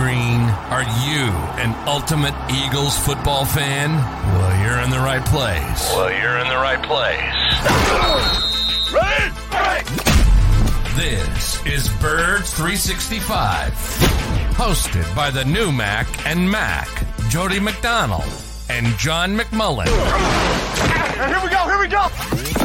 Green? Are you an ultimate Eagles football fan? Well, you're in the right place. Well, you're in the right place. This is Birds 365, hosted by the new Mac and Mac, Jody McDonald and John McMullen. Here we go, here we go.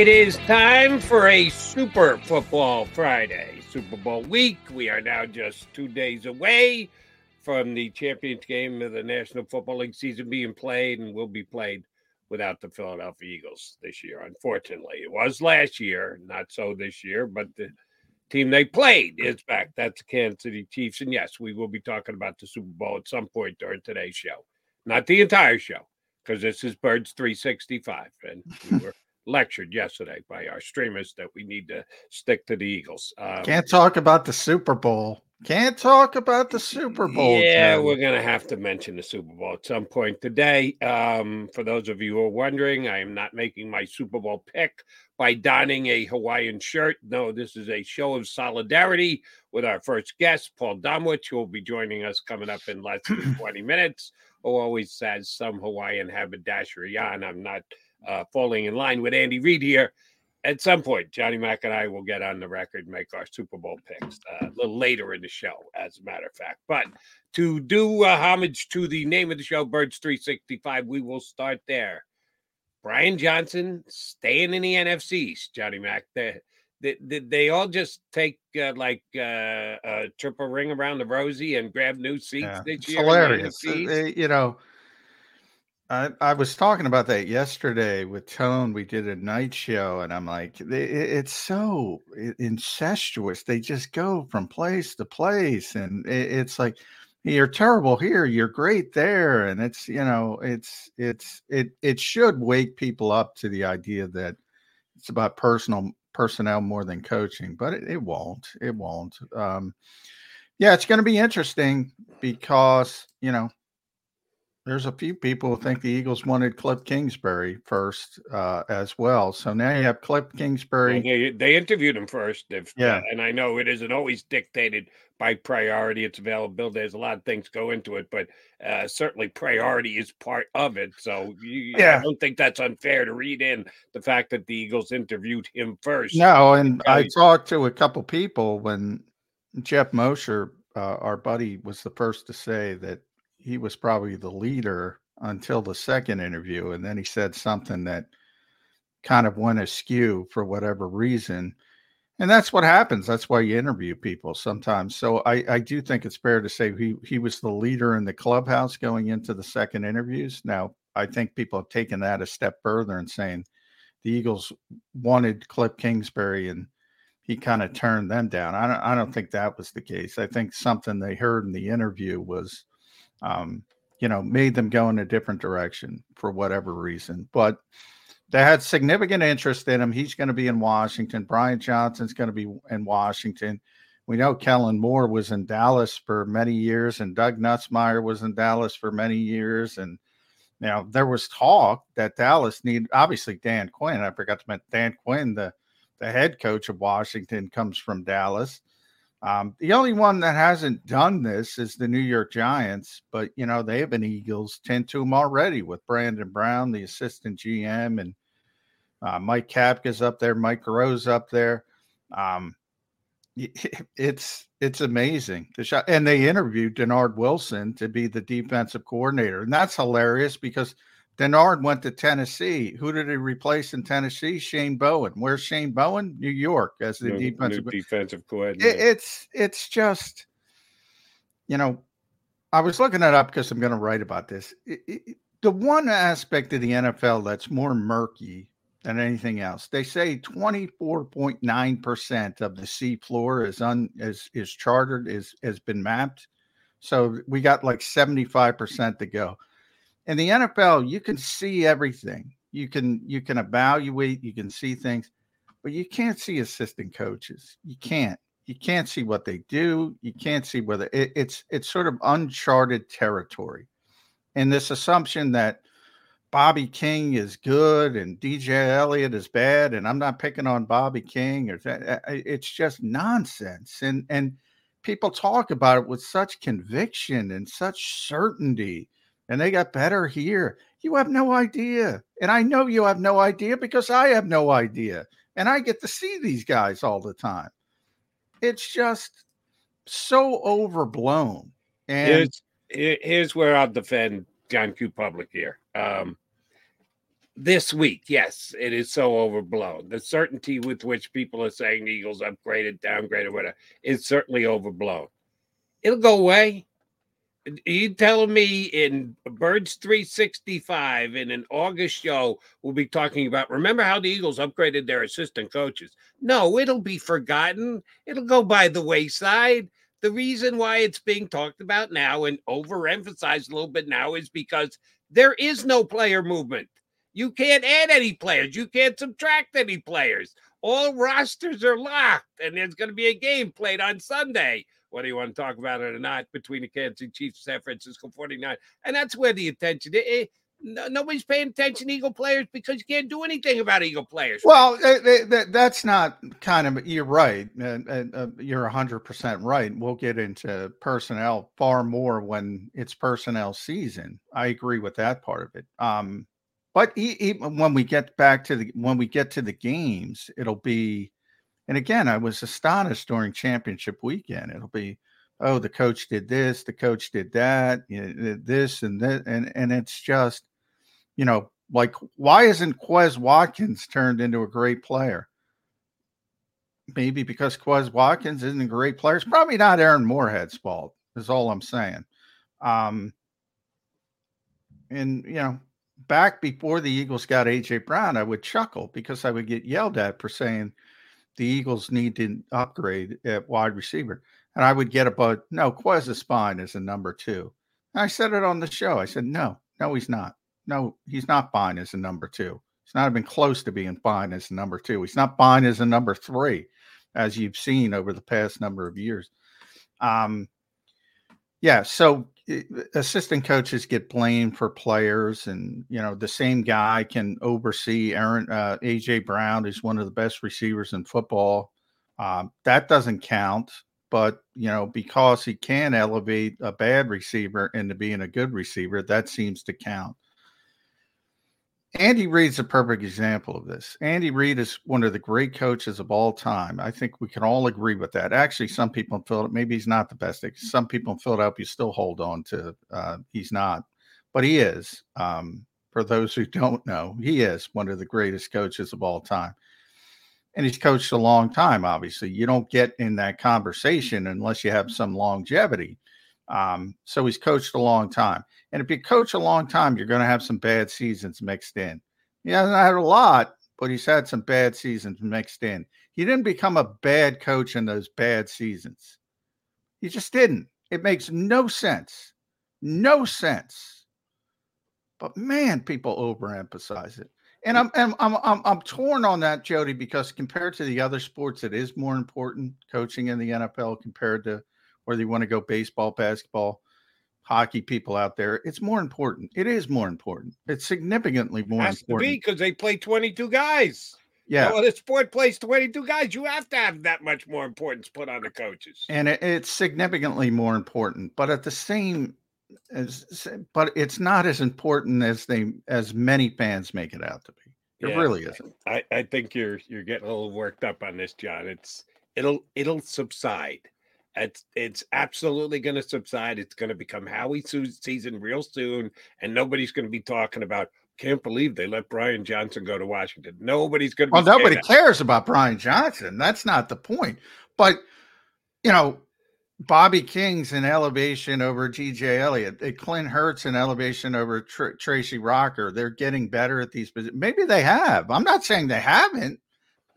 It is time for a Super Football Friday, Super Bowl week. We are now just two days away from the championship game of the National Football League season being played and will be played without the Philadelphia Eagles this year, unfortunately. It was last year, not so this year, but the team they played is back. That's the Kansas City Chiefs. And yes, we will be talking about the Super Bowl at some point during today's show. Not the entire show, because this is Birds 365. And we were lectured yesterday by our streamers that we need to stick to the Eagles. Um, Can't talk about the Super Bowl. Can't talk about the Super Bowl. Yeah, Joe. we're going to have to mention the Super Bowl at some point today. Um, for those of you who are wondering, I am not making my Super Bowl pick by donning a Hawaiian shirt. No, this is a show of solidarity with our first guest, Paul Domowitch, who will be joining us coming up in less than 20 minutes, who always has some Hawaiian haberdashery on. I'm not uh, falling in line with Andy Reid here. At some point, Johnny Mack and I will get on the record and make our Super Bowl picks uh, a little later in the show, as a matter of fact. But to do uh, homage to the name of the show, Birds 365, we will start there. Brian Johnson staying in the NFCs, Johnny Mack. They, they, they, they all just take uh, like uh, a triple ring around the rosy and grab new seats Yeah, this year. hilarious. Uh, you know, I, I was talking about that yesterday with Tone. We did a night show, and I'm like, it- it's so incestuous. They just go from place to place, and it, it's like you're terrible here, you're great there, and it's you know, it's it's it it should wake people up to the idea that it's about personal personnel more than coaching, but it, it won't. It won't. Um, yeah, it's going to be interesting because you know there's a few people who think the Eagles wanted Cliff Kingsbury first uh, as well. So now you have Cliff Kingsbury. They, they interviewed him first. If, Yeah. and I know it isn't always dictated by priority. It's availability. There's a lot of things go into it, but uh, certainly priority is part of it. So you, Yeah. I don't think that's unfair to read in the fact that the Eagles interviewed him first. No, and I talked to a couple people when Jeff Mosher, uh, our buddy, was the first to say that he was probably the leader until the second interview, and then he said something that kind of went askew for whatever reason. And that's what happens. That's why you interview people sometimes. So I, I do think it's fair to say he he was the leader in the clubhouse going into the second interviews. Now I think people have taken that a step further and saying the Eagles wanted Cliff Kingsbury and he kind of turned them down. I don't I don't think that was the case. I think something they heard in the interview was um, you know, made them go in a different direction for whatever reason. But they had significant interest in him. He's going to be in Washington. Brian Johnson's going to be in Washington. We know Kellen Moore was in Dallas for many years, and Doug Nussmeier was in Dallas for many years. And now there was talk that Dallas need obviously Dan Quinn. I forgot to mention Dan Quinn, the the head coach of Washington, comes from Dallas. Um, the only one that hasn't done this is the New York Giants, but you know they have been Eagles ten to them already with Brandon Brown, the assistant GM, and uh, Mike Kafka's up there, Mike Rose up there. Um, it's it's amazing the shot, and they interviewed Dennard Wilson to be the defensive coordinator, and that's hilarious because Dennard went to Tennessee. Who did he replace in Tennessee? Shane Bowen. Where's Shane Bowen? New York as the new, defensive new defensive coordinator. It, it's it's just, you know, I was looking it up because I'm going to write about this. It, it, the one aspect of the NFL that's more murky than anything else, they say 24.9 percent of the sea floor is un is is chartered is has been mapped. So we got like 75 percent to go in the NFL, you can see everything. You can you can evaluate, you can see things, but you can't see assistant coaches. You can't. You can't see what they do. You can't see whether it, it's it's sort of uncharted territory. And this assumption that Bobby King is good and DJ Eliot is bad, and I'm not picking on Bobby King or that, uh, uh, it's just nonsense. And and people talk about it with such conviction and such certainty and they got better here. You have no idea. And I know you have no idea because I have no idea. And I get to see these guys all the time. It's just so overblown. And here's, here's where I'll defend John Q. Public here. Um, this week, yes, it is so overblown. The certainty with which people are saying the Eagles upgraded, downgraded, whatever, is certainly overblown. It'll go away you telling me in Birds 365 in an August show we'll be talking about remember how the Eagles upgraded their assistant coaches? No, it'll be forgotten. It'll go by the wayside. The reason why it's being talked about now and overemphasized a little bit now is because there is no player movement. You can't add any players, you can't subtract any players. All rosters are locked, and there's going to be a game played on Sunday whether you want to talk about it or not, between the Kansas City Chiefs San Francisco 49. And that's where the attention it, no, nobody's paying attention to Eagle players because you can't do anything about Eagle players. Well, that's not kind of you're right. Uh, you're 100% right. We'll get into personnel far more when it's personnel season. I agree with that part of it. Um, but even when we get back to the when we get to the games, it'll be and again, I was astonished during championship weekend. It'll be, oh, the coach did this, the coach did that, you know, this and that, and and it's just, you know, like why isn't Quez Watkins turned into a great player? Maybe because Quez Watkins isn't a great player. It's probably not Aaron Moorehead's fault. Is all I'm saying. Um, and you know, back before the Eagles got AJ Brown, I would chuckle because I would get yelled at for saying the Eagles need to upgrade at wide receiver. And I would get about, no, Quez is fine as a number two. And I said it on the show. I said, no, no, he's not. No, he's not fine as a number two. He's not even close to being fine as a number two. He's not fine as a number three, as you've seen over the past number of years. Um, yeah, so assistant coaches get blamed for players, and you know the same guy can oversee Aaron uh, AJ Brown is one of the best receivers in football. Um, that doesn't count, but you know because he can elevate a bad receiver into being a good receiver, that seems to count. Andy Reid's a perfect example of this. Andy Reid is one of the great coaches of all time. I think we can all agree with that. Actually, some people in Philadelphia, maybe he's not the best. Some people in Philadelphia still hold on to uh, he's not, but he is. Um, for those who don't know, he is one of the greatest coaches of all time. And he's coached a long time, obviously. You don't get in that conversation unless you have some longevity. Um, so he's coached a long time. And if you coach a long time, you're going to have some bad seasons mixed in. He hasn't had a lot, but he's had some bad seasons mixed in. He didn't become a bad coach in those bad seasons. He just didn't. It makes no sense. No sense. But man, people overemphasize it. And I'm, I'm I'm I'm I'm torn on that, Jody, because compared to the other sports, it is more important coaching in the NFL compared to whether you want to go baseball, basketball, hockey people out there. It's more important. It is more important. It's significantly more Has important. to be because they play 22 guys. yeah. Well, the sport plays 22 guys. You have to have that much more importance put on the coaches. and it, it's significantly more important but at the same as but it's not as important as they as many fans make it out to be it Yeah. really isn't I, I think you're you're getting a little worked up on this, John. It's it'll it'll subside. It's it's absolutely going to subside. It's going to become Howie Su- season real soon, and nobody's going to be talking about. Can't believe they let Brian Johnson go to Washington. Nobody's going to. well be nobody cares about brian johnson that's not the point but you know bobby king's an elevation over dj eliot Uh, clint hurtt's an elevation over Tr- tracy rocker they're getting better at these maybe they have i'm not saying they haven't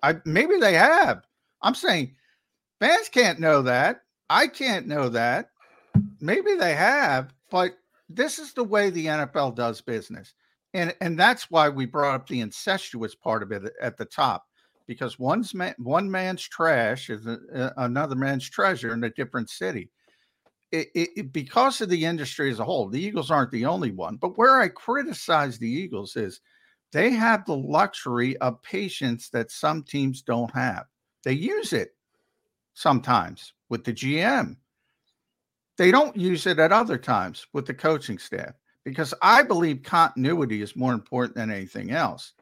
i maybe they have i'm saying fans can't know that. I can't know that. Maybe they have but this is the way the nfl does business. And and that's why we brought up the incestuous part of it at the top because one's man, one man's trash is a, a- another man's treasure in a different city. It, it, it- because of the industry as a whole the eagles aren't the only one. But where i criticize the eagles is they have the luxury of patience that some teams don't have. They use it sometimes with the gm they don't use it at other times with the coaching staff because I believe continuity is more important than anything else.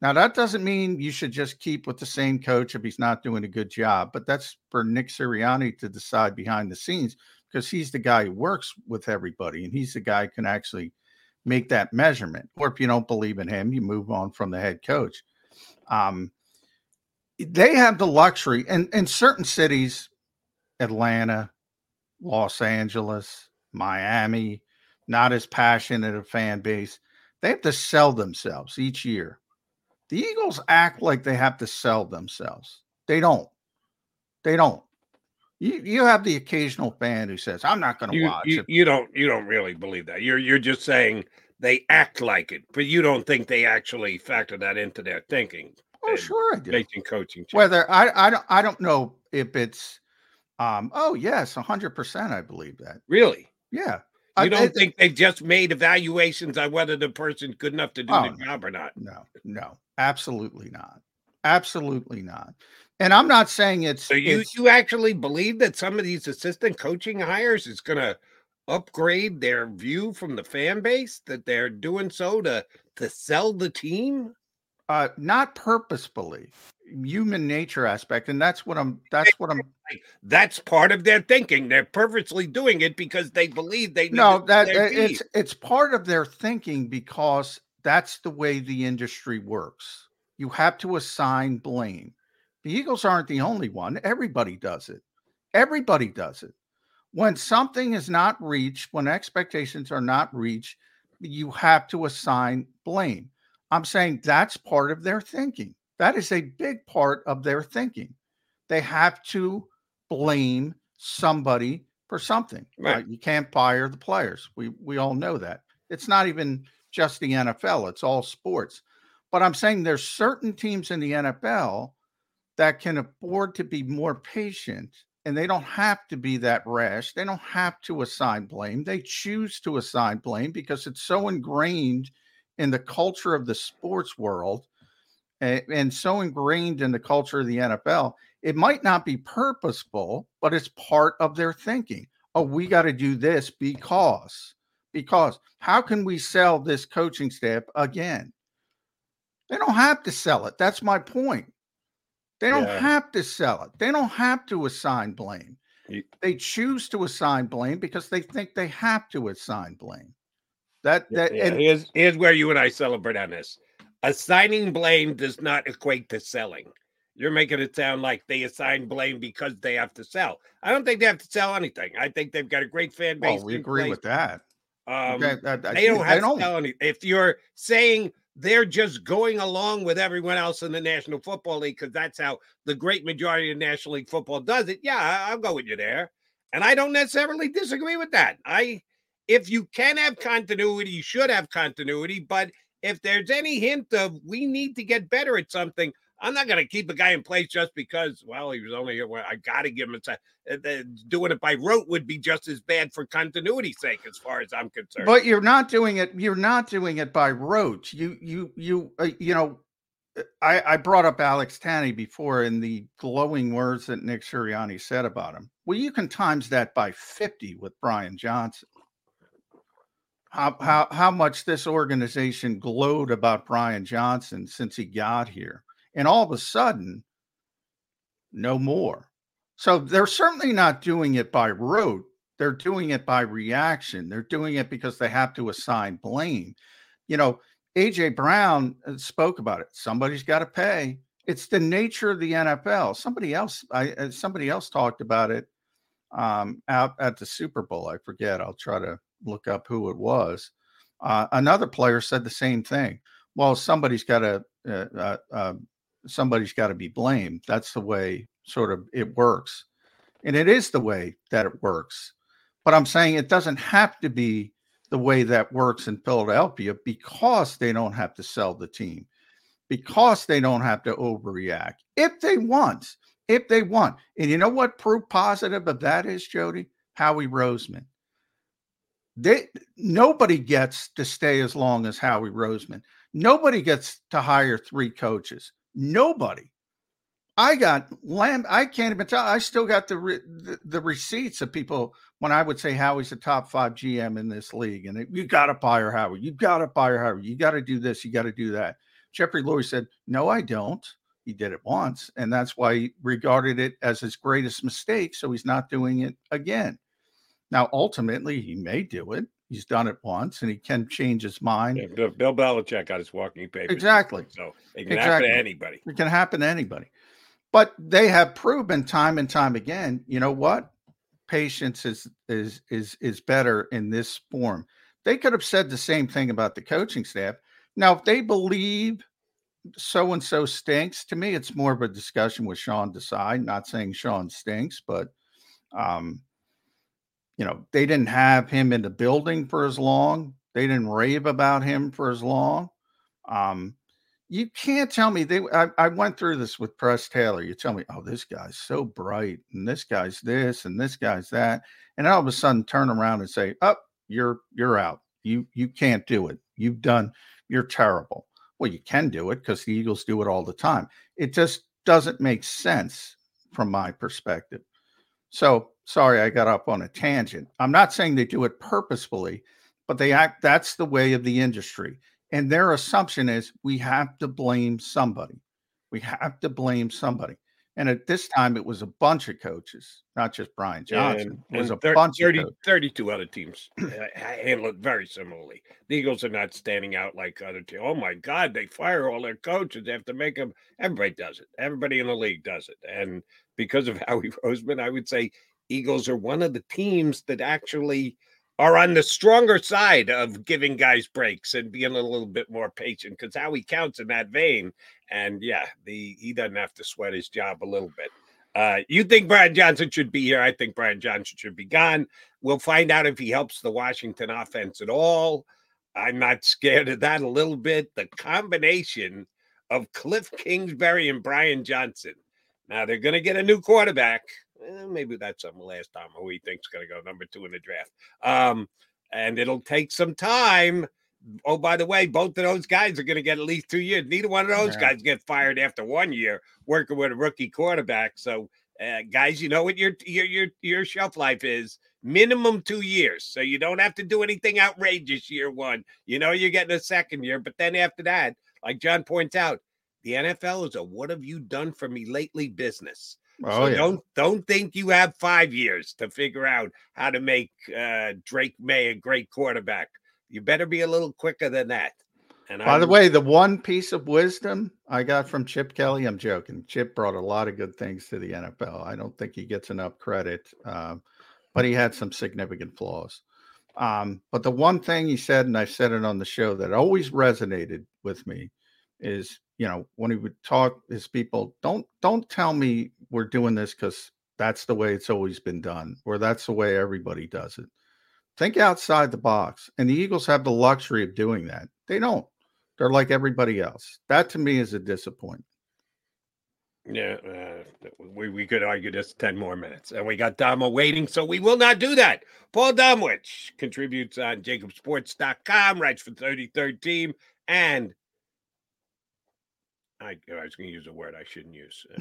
Now, that doesn't mean you should just keep with the same coach if he's not doing a good job, but that's for Nick Sirianni to decide behind the scenes because he's the guy who works with everybody and he's the guy who can actually make that measurement. Or if you don't believe in him, you move on from the head coach. Um, they have the luxury, and in certain cities, Atlanta, Los Angeles, Miami, not as passionate a fan base. They have to sell themselves each year. The Eagles act like they have to sell themselves. They don't. They don't. You you have the occasional fan who says, "I'm not going to watch you, it." you don't you don't really believe that. You're you're just saying they act like it, but you don't think they actually factor that into their thinking, Oh, sure, I do. making coaching. changes. Whether I I don't I don't know if it's, um. Oh yes, hundred percent. I believe that. really, Yeah. you I- don't it- think they just made evaluations on whether the person's good enough to do Oh, the job or not? No, no, absolutely not. Absolutely not. And I'm not saying it's. So you it's- you actually believe that some of these assistant coaching hires is going to upgrade their view from the fan base that they're doing so to to sell the team? Uh not purposefully human nature aspect and that's what i'm that's what i'm that's part of their thinking. They're purposely doing it because they believe they no that sell their that- it's it's part of their thinking because that's the way the industry works. You have to assign blame. The eagles aren't the only one. Everybody does it. Everybody does it. When something is not reached when expectations are not reached you have to assign blame i'm saying that's part of their thinking that is a big part of their thinking they have to blame somebody for something. Right. Right. You can't fire the players. We we all know that. It's not even just the NFL, it's all sports. But I'm saying there's certain teams in the NFL that can afford to be more patient and they don't have to be that rash. They don't have to assign blame. They choose to assign blame because it's so ingrained in the culture of the sports world and, and so ingrained in the culture of the NFL it might not be purposeful, but it's part of their thinking. Oh, we got to do this because, because how can we sell this coaching staff again? They don't have to sell it. That's my point. They don't Yeah. have to sell it. They don't have to assign blame. They choose to assign blame because they think they have to assign blame. That that Yeah, and here's here's where you and I celebrate on this. Assigning blame does not equate to selling. You're making it sound like they assign blame because they have to sell. I don't think they have to sell anything. I think they've got a great fan base. well, we agree place. with that. Um, Okay, that- that- they don't have to sell anything. If you're saying they're just going along with everyone else in the National Football League because that's how the great majority of National League football does it, yeah, I- I'll go with you there. And I don't necessarily disagree with that. I if you can have continuity, you should have continuity. But if there's any hint of we need to get better at something, I'm not going to keep a guy in place just because, well, he was only here. Well, I got to give him a. Uh, doing it by rote would be just as bad for continuity's sake, as far as I'm concerned. But you're not doing it. You're not doing it by rote. You, you, you, uh, you know. I, I brought up Alex Tanney before in the glowing words that Nick Sirianni said about him. Well, you can times that by 50 with Brian Johnson. How, how, how much this organization glowed about Brian Johnson since he got here and all of a sudden, no more. So they're certainly not doing it by rote. They're doing it by reaction. They're doing it because they have to assign blame. You know, AJ Brown uh, spoke about it. Somebody's got to pay. It's the nature of the NFL. Somebody else, I uh, somebody else talked about it um, out at the Super Bowl. I forget. I'll try to look up who it was. Uh, another player said the same thing. Well, somebody's got to uh, uh, um, somebody's got to be blamed. That's the way sort of it works. And it is the way that it works. But I'm saying it doesn't have to be the way that works in Philadelphia because they don't have to sell the team, because they don't have to overreact. If they want, if they want. And you know what proof positive of that is, Jody? Howie Roseman. They nobody gets to stay as long as Howie Roseman. Nobody gets to hire three coaches. Nobody. I got lamb. I can't even tell. I still got the, re, the, the receipts of people when I would say Howie's a top five GM in this league, and you got to fire Howie. You got to fire Howie. You got to do this. You got to do that. Jeffrey Lurie said, "No, I don't." He did it once, and that's why he regarded it as his greatest mistake. So he's not doing it again. Now, ultimately, he may do it. He's done it once, and he can change his mind. Yeah, Bill Belichick got his walking paper. Exactly. So it can exactly. happen to anybody. It can happen to anybody. But they have proven time and time again. You know what? Patience is is is is better in this form. They could have said the same thing about the coaching staff. Now, if they believe so and so stinks, to me, it's more of a discussion with Sean Desai. Not saying Sean stinks, but um, you know, they didn't have him in the building for as long. They didn't rave about him for as long. Um, you can't tell me they. I, I, went through this with Press Taylor. You tell me, oh, this guy's so bright, and this guy's this, and this guy's that, and all of a sudden turn around and say, "Up, oh, you're you're out. You you can't do it. You've done. You're terrible." Well, you can do it because the Eagles do it all the time. It just doesn't make sense from my perspective. So sorry, I got up on a tangent. I'm not saying they do it purposefully, but they act that's the way of the industry. And their assumption is we have to blame somebody. We have to blame somebody. And at this time, it was a bunch of coaches, not just Brian Johnson. Yeah, it was a 30, bunch 30, of 32 other teams uh, handle it very similarly. The Eagles are not standing out like other teams. Oh my God, they fire all their coaches. They have to make them. Everybody does it. Everybody in the league does it. And because of Howie Roseman, I would say Eagles are one of the teams that actually are on the stronger side of giving guys breaks and being a little bit more patient because how he counts in that vein. And yeah, the he doesn't have to sweat his job a little bit. Uh, you think Brian Johnson should be here? I think Brian Johnson should be gone. We'll find out if he helps the Washington offense at all. I'm not scared of that a little bit. The combination of Cliff Kingsbury and Brian Johnson now they're going to get a new quarterback. Eh, maybe that's something last time who he thinks is going to go number two in the draft. Um, and it'll take some time. Oh, by the way, both of those guys are going to get at least two years. Neither one of those yeah. guys get fired after one year working with a rookie quarterback. So, uh, guys, you know what your your your your shelf life is minimum two years. So you don't have to do anything outrageous year one. You know you're getting a second year, but then after that, like John points out, the NFL is a what have you done for me lately business. Oh, so yeah. don't don't think you have five years to figure out how to make uh, Drake Maye a great quarterback. You better be a little quicker than that. And by I'm, the way, the one piece of wisdom I got from Chip Kelly, I'm joking. Chip brought a lot of good things to the NFL. I don't think he gets enough credit, um, but he had some significant flaws. Um, but the one thing he said, and I said it on the show that always resonated with me, is you know, when he would talk his people, don't don't tell me we're doing this because that's the way it's always been done, or that's the way everybody does it. Think outside the box. And the Eagles have the luxury of doing that. They don't. They're like everybody else. That to me is a disappointment. Yeah, uh, we, we could argue this 10 more minutes. And we got Damo waiting, so we will not do that. Paul Domowitch contributes on jakibsports.com, writes for 33rd Team, and I, I was going to use a word I shouldn't use. Uh,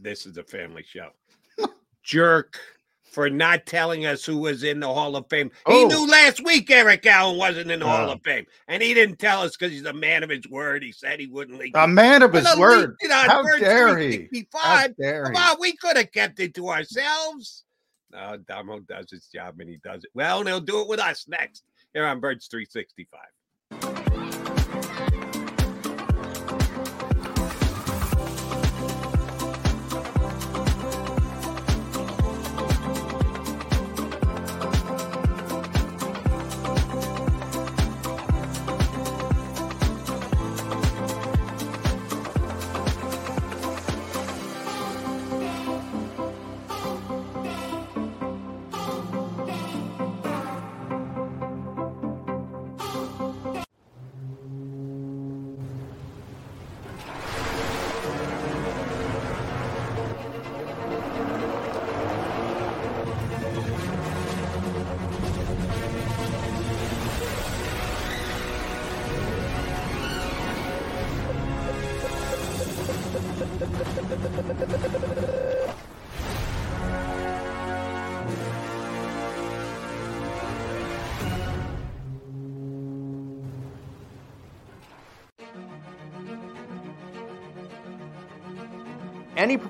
this is a family show. Jerk for not telling us who was in the Hall of Fame. Oh. He knew last week Eric Allen wasn't in the Hall of Fame, and he didn't tell us because he's a man of his word. He said he wouldn't leak. A man of his word. How dare he? How dare Come on, we could have kept it to ourselves. No, Damo does his job and he does it well, and he'll do it with us next here on Birds 365.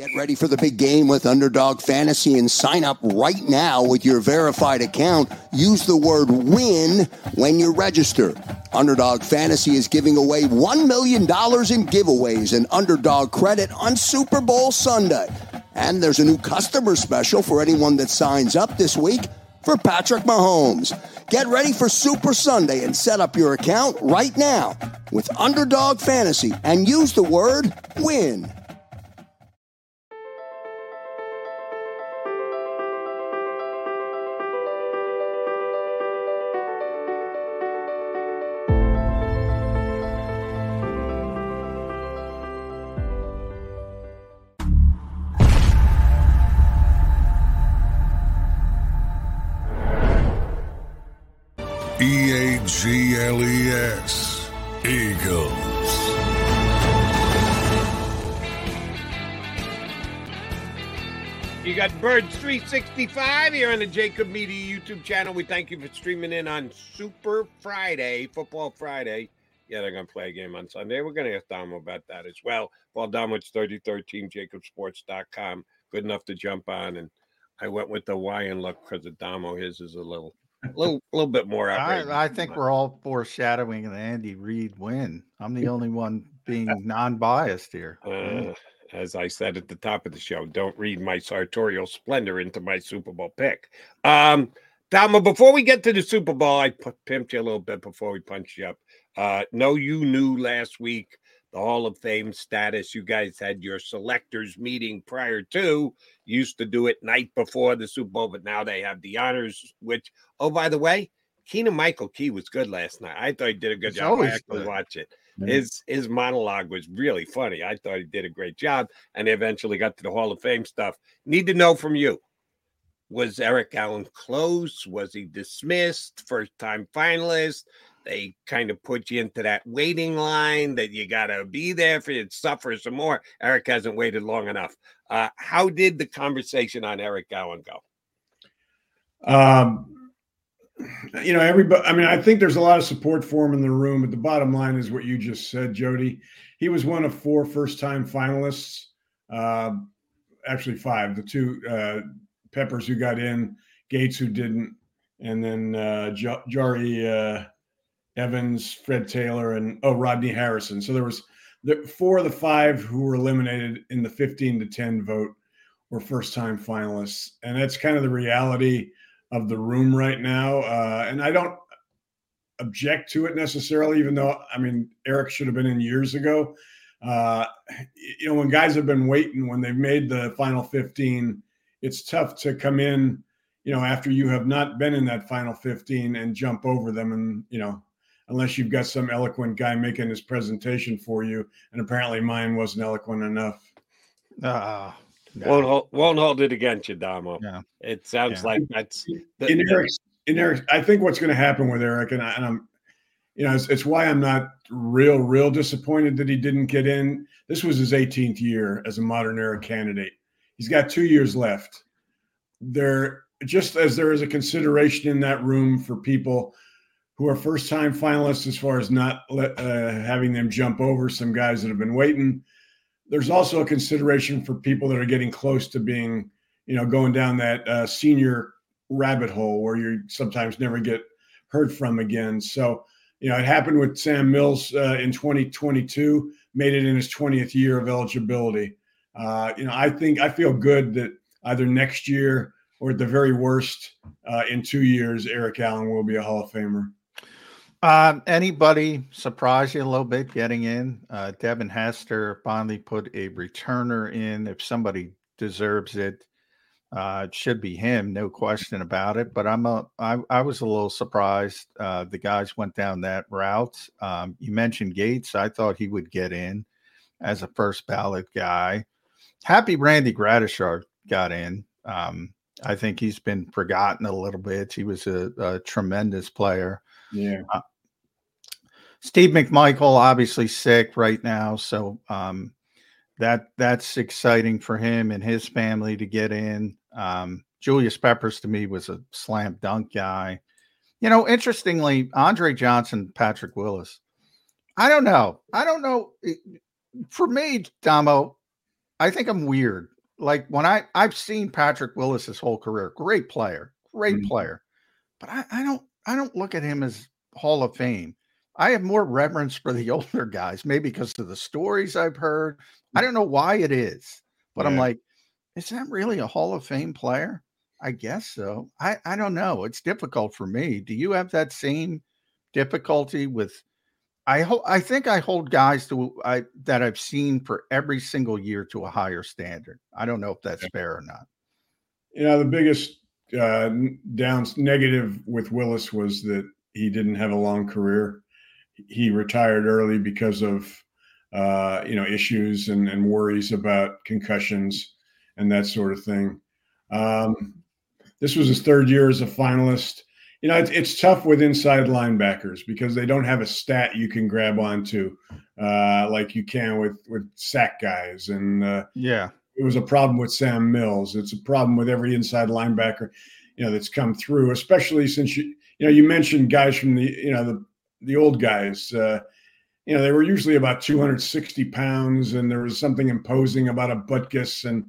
Get ready for the big game with Underdog Fantasy and sign up right now with your verified account. Use the word WIN when you register. Underdog Fantasy is giving away $1 million in giveaways and underdog credit on Super Bowl Sunday. And there's a new customer special for anyone that signs up this week for Patrick Mahomes. Get ready for Super Sunday and set up your account right now with Underdog Fantasy and use the word WIN. Birds 365 here on the JAKIB Media YouTube channel. We thank you for streaming in on Super Friday, Football Friday. Yeah, they're going to play a game on Sunday. We're going to ask Dom about that as well. Well, Dom, it's 3013, jakibsports.com. Good enough to jump on. And I went with the Hawaiian look because the Damo. His is a little a little, little bit more I, I, think we're all foreshadowing an Andy Reid win. I'm the only one being non-biased here. Uh, as I said at the top of the show, don't read my sartorial splendor into my Super Bowl pick. Um, before we get to the Super Bowl, I pimped you a little bit before we punch you up. Uh, no, you knew last week the Hall of Fame status. You guys had your selectors meeting prior to. Used to do it night before the Super Bowl, but now they have the honors. Which, oh, by the way, Keegan Michael Key was good last night. I thought he did a good job. I actually watch it. His his monologue was really funny. I thought he did a great job, and they eventually got to the Hall of Fame stuff. Need to know from you: Was Eric Allen close? Was he dismissed? First time finalist? they kind of put you into that waiting line that you got to be there for you to suffer some more. Eric hasn't waited long enough. Uh, how did the conversation on Eric Allen go? Um, you know, everybody, I mean, I think there's a lot of support for him in the room, but the bottom line is what you just said, Jody. He was one of four first time finalists, uh, actually, five. The two uh, Peppers who got in, Gates who didn't, and then uh, J- Jahri uh, Evans, Fred Taylor, and oh, Rodney Harrison. So there was the four of the five who were eliminated in the 15 to 10 vote were first time finalists. And that's kind of the reality of the room right now. Uh, and I don't object to it necessarily, even though I mean Eric should have been in years ago. Uh, you know, when guys have been waiting, when they've made the final 15, it's tough to come in, you know, after you have not been in that final 15 and jump over them. And, you know, unless you've got some eloquent guy making his presentation for you. And apparently mine wasn't eloquent enough. Uh, no. Won't hold, won't hold it against you, Damo. Yeah. It sounds yeah. like that's the, in Eric's. In Eric, I think what's going to happen with Eric, and, I, and I'm, you know, it's, it's, why I'm not real, real disappointed that he didn't get in. This was his 18th year as a modern era candidate. He's got two years left. There, just as there is a consideration in that room for people who are first time finalists, as far as not uh, having them jump over some guys that have been waiting there's also a consideration for people that are getting close to being, you know, going down that uh, senior rabbit hole where you sometimes never get heard from again. So, you know, it happened with Sam Mills uh, in 2022, made it in his 20th year of eligibility. Uh, you know, I think I feel good that either next year or at the very worst uh, in two years, Eric Allen will be a Hall of Famer. Um, anybody surprise you a little bit getting in? Uh, Devin Hester finally put a returner in. If somebody deserves it, uh, it should be him, no question about it. But I'm a, I, I was a little surprised. Uh, the guys went down that route. Um, you mentioned Gates. I thought he would get in as a first ballot guy. Happy Randy Gradishar got in. Um, I think he's been forgotten a little bit. He was a, a tremendous player. Yeah. Uh, Steve McMichael obviously sick right now, so um, that that's exciting for him and his family to get in. Um, Julius Peppers to me was a slam dunk guy. You know, interestingly, Andre Johnson, Patrick Willis. I don't know. I don't know. For me, Damo, I think I'm weird. Like when I I've seen Patrick Willis his whole career, great player, great mm-hmm. player, but I, I don't I don't look at him as Hall of Fame. I have more reverence for the older guys, maybe because of the stories I've heard. I don't know why it is, but yeah. I'm like, is that really a Hall of Fame player? I guess so. I, I don't know. It's difficult for me. Do you have that same difficulty with? I hope I think I hold guys to I that I've seen for every single year to a higher standard. I don't know if that's fair or not. You know, the biggest uh, downs negative with Willis was that he didn't have a long career he retired early because of uh, you know issues and, and, worries about concussions and that sort of thing. Um, this was his third year as a finalist. You know, it's, it's, tough with inside linebackers because they don't have a stat you can grab onto uh, like you can with with sack guys. And uh, yeah, it was a problem with Sam Mills. It's a problem with every inside linebacker, you know, that's come through. Especially since you you know you mentioned guys from the you know the the old guys. Uh, you know, they were usually about 260 pounds, and there was something imposing about a Butkus and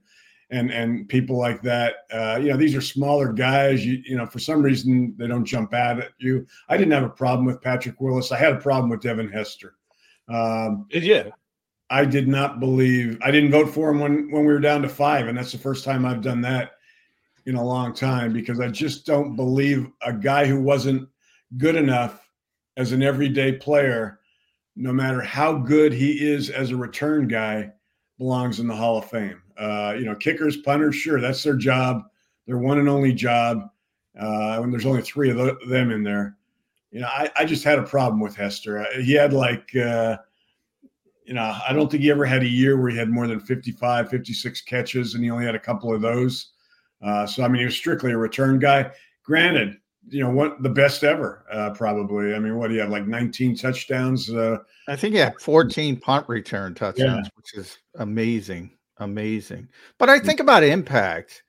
and and people like that. Uh, you know, these are smaller guys. You, you know, for some reason they don't jump out at you. I didn't have a problem with Patrick Willis. I had a problem with Devin Hester. Um, yeah. I did not believe I didn't vote for him when when we were down to five, and that's the first time I've done that in a long time because I just don't believe a guy who wasn't good enough as an everyday player, no matter how good he is as a return guy, belongs in the Hall of Fame. Uh, you know, kickers, punters, sure, that's their job, their one and only job. Uh, when there's only three of the, them in there, you know, I, I, just had a problem with Hester. He had like, uh, you know, I don't think he ever had a year where he had more than 55, 56 catches, and he only had a couple of those. Uh, so, I mean, he was strictly a return guy. Granted, you know what the best ever uh, probably i mean what do you have like 19 touchdowns uh, i think he had 14 punt return touchdowns yeah. which is amazing amazing. But I think about impact,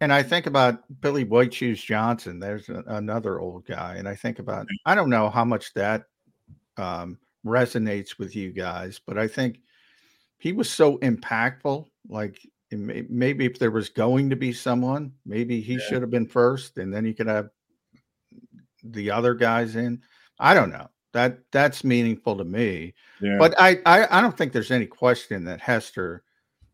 and I think about Billy White Shoes Johnson. There's a, another old guy, and I think about I don't know how much that um, resonates with you guys, but I think he was so impactful. Like maybe if there was going to be someone, maybe he yeah. should have been first, and then you could have the other guys in. I don't know. That that's meaningful to me. Yeah. But I, I I don't think there's any question that Hester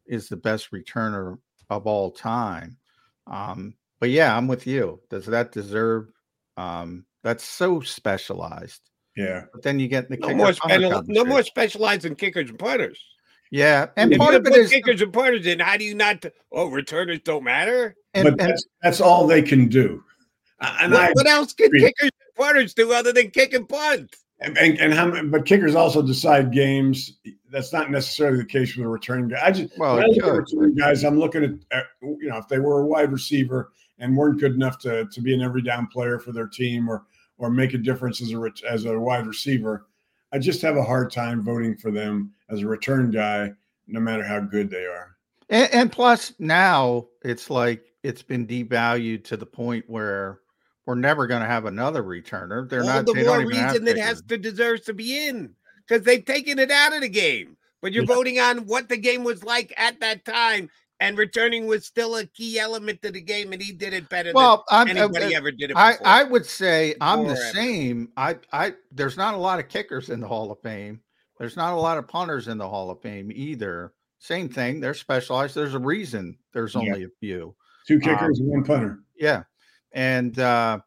is the best returner of all time. Um, but yeah, I'm with you. Does that deserve? Um, that's so specialized. Yeah. But then you get the no more, no more specialized in kickers and punters. Yeah, and if part of it is kickers and punters. In how do you not? Oh, returners don't matter. And, but and, that's, that's all they can do. And what, I, what else can kickers and punters do other than kick and punt? And, and, and how, but kickers also decide games. That's not necessarily the case with a returning guy. I just well, I returning guys. I'm looking at, at, you know if they were a wide receiver and weren't good enough to to be an every down player for their team or or make a difference as a as a wide receiver. I just have a hard time voting for them as a return guy, no matter how good they are. And, and plus, now it's like it's been devalued to the point where we're never going to have another returner. They're All not. The more reason that Hester deserves to be in because they've taken it out of the game. But you're yeah. voting on what the game was like at that time, and returning was still a key element to the game, and he did it better well, than I'm, anybody uh, ever did it. Before. I, I would say I'm the same. I I there's not a lot of kickers in the Hall of Fame. There's not a lot of punters in the Hall of Fame either. Same thing. They're specialized. There's a reason. There's only yeah. a few. Two kickers um, and one punter. Yeah and uh,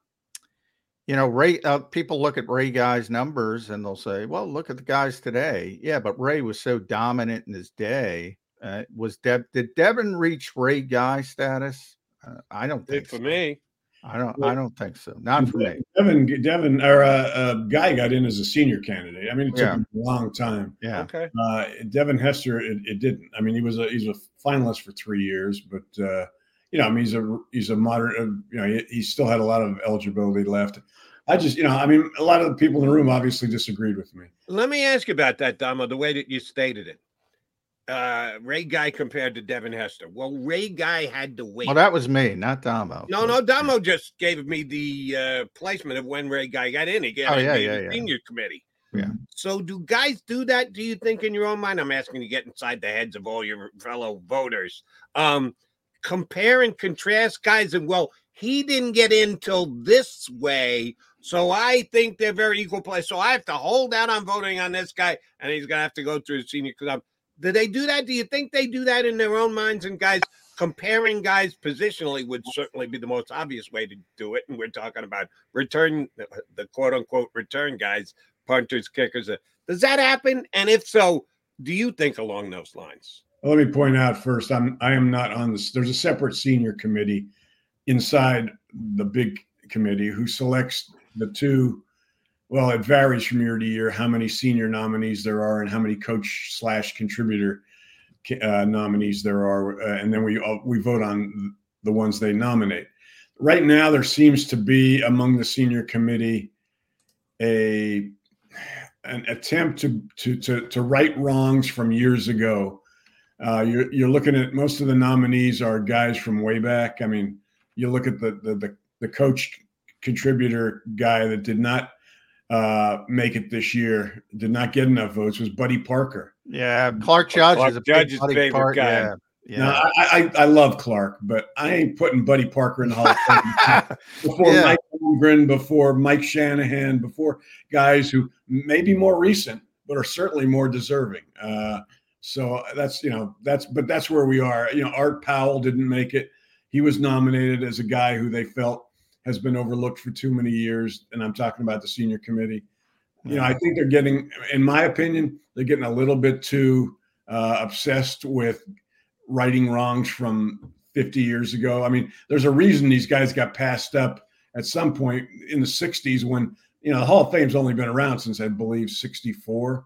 you know, Ray. Uh, people look at Ray Guy's numbers and they'll say, "Well, look at the guys today." Yeah, but Ray was so dominant in his day. Uh, was Dev? Did Devin reach Ray Guy status? Uh, I don't think for so. me. I don't. Well, I don't think so. Not for me. Devin, Devin, or uh, uh, guy got in as a senior candidate. I mean, it took yeah. him a long time. Yeah. Okay. Uh, Devin Hester, it, it, didn't. I mean, he was a he's a finalist for three years, but uh, you know, I mean, he's a he's a moderate. Uh, you know, he, he, still had a lot of eligibility left. I just, you know, I mean, a lot of the people in the room obviously disagreed with me. Let me ask you about that, Damo. The way that you stated it, uh, Ray Guy compared to Devin Hester. Well, Ray Guy had to wait. Well, that was me, not Damo. No, no, Damo just gave me the uh, placement of when Ray Guy got in. He got oh, yeah, yeah, yeah. senior committee. Yeah. So, do guys do that? Do you think in your own mind? I'm asking you to get inside the heads of all your fellow voters. Um, compare and contrast guys and well he didn't get in till this way so i think they're very equal play so i have to hold out on voting on this guy and he's gonna have to go through the senior club. Do they do that? Do you think they do that in their own minds? And guys comparing guys positionally would certainly be the most obvious way to do it and we're talking about return the quote unquote return guys punters kickers. Does that happen? And if so do you think along those lines let me point out first, I'm I am not on this. There's a separate senior committee inside the big committee who selects the two. Well, it varies from year to year how many senior nominees there are and how many coach slash contributor uh, nominees there are, uh, and then we uh, we vote on the ones they nominate. Right now, there seems to be among the senior committee a an attempt to to to, to right wrongs from years ago uh, you're, you're looking at most of the nominees are guys from way back. I mean, you look at the the the, the coach contributor guy that did not uh, make it this year, did not get enough votes was Buddy Parker. Yeah, Clark Judge Clark is a Judge's favorite Park, guy. Yeah. Yeah. Now, I, I, I love Clark, but I ain't putting Buddy Parker in the Hall of Fame before yeah. Mike Holmgren, before Mike Shanahan, before guys who may be more recent, but are certainly more deserving. Uh, so uh, that's you know that's but that's where we are. You know, Art Powell didn't make it. He was nominated as a guy who they felt has been overlooked for too many years, and I'm talking about the senior committee. You know, I think they're getting, in my opinion, they're getting a little bit too uh, obsessed with righting wrongs from 50 years ago. I mean, there's a reason these guys got passed up at some point in the 60s when you know the Hall of Fame's only been around since I believe 64.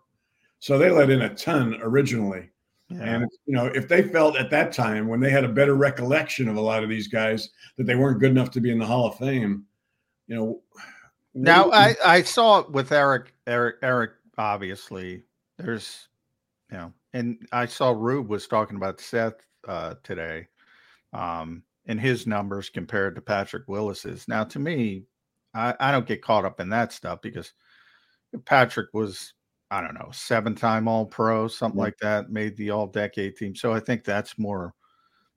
So they let in a ton originally. Yeah. And you know, if they felt at that time when they had a better recollection of a lot of these guys that they weren't good enough to be in the Hall of Fame, you know. Now I I saw it with Eric Eric Eric obviously there's you know and I saw Rube was talking about Seth uh, today, um, and his numbers compared to Patrick Willis's. Now, to me, I, I don't get caught up in that stuff because Patrick was, I don't know, seven time All Pro, something like that, made the All Decade team. So I think that's more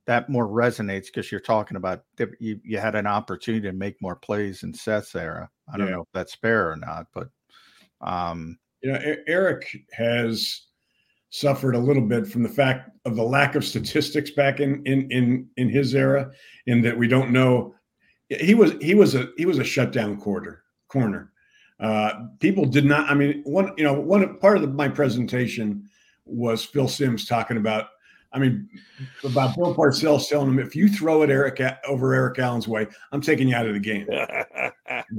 that more resonates because you're talking about you, you had an opportunity to make more plays in Seth's era. I don't Yeah. know if that's fair or not, but um, You know, Eric has suffered a little bit from the fact of the lack of statistics back in in in in his era, in that we don't know. He was he was a he was a shutdown quarter corner. Uh, people did not. I mean, one you know one part of the, my presentation was Phil Simms talking about. I mean, about Bill Parcells telling him if you throw it Eric over Eric Allen's way, I'm taking you out of the game.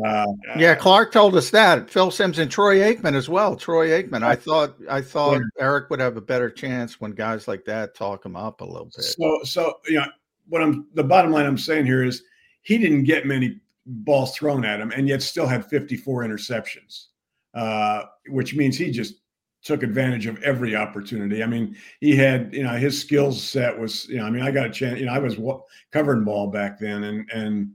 Uh, yeah, Clark told us that. Phil Simms and Troy Aikman as well. Troy Aikman. I thought I thought Eric would have a better chance when guys like that talk him up a little bit. So, so you know, what I'm the bottom line I'm saying here is he didn't get many balls thrown at him, and yet still had 54 interceptions, uh, which means he just took advantage of every opportunity. I mean, he had you know his skills set was you know I mean I got a chance you know I was wa- covering ball back then, and and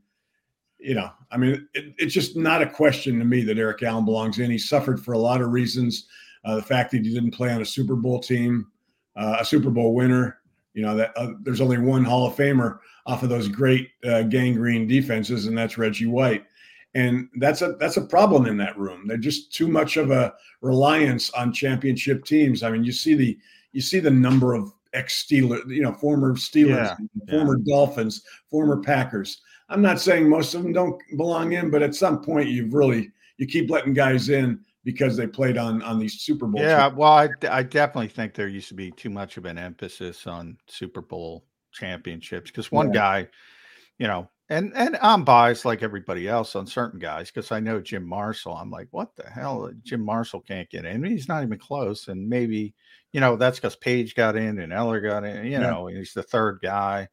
you know I mean it, it's just not a question to me that Eric Allen belongs in. He suffered for a lot of reasons. Uh, the fact that he didn't play on a Super Bowl team, uh, a Super Bowl winner. You know that uh, there's only one Hall of Famer off of those great uh, Gang Green defenses, and that's Reggie White. And that's a that's a problem in that room. They're just too much of a reliance on championship teams. I mean, you see the you see the number of ex Steelers, you know, former Steelers, Yeah, former Dolphins, former Packers. I'm not saying most of them don't belong in, but at some point you've really you keep letting guys in because they played on on these Super Bowl. Yeah, teams. well, I, I definitely think there used to be too much of an emphasis on Super Bowl championships because one Yeah. guy, you know, and and I'm biased like everybody else on certain guys because I know Jim Marshall. I'm like, what the hell? Jim Marshall can't get in. He's not even close. And maybe, you know, that's because Page got in and Eller got in. You Yeah. know, he's the third guy.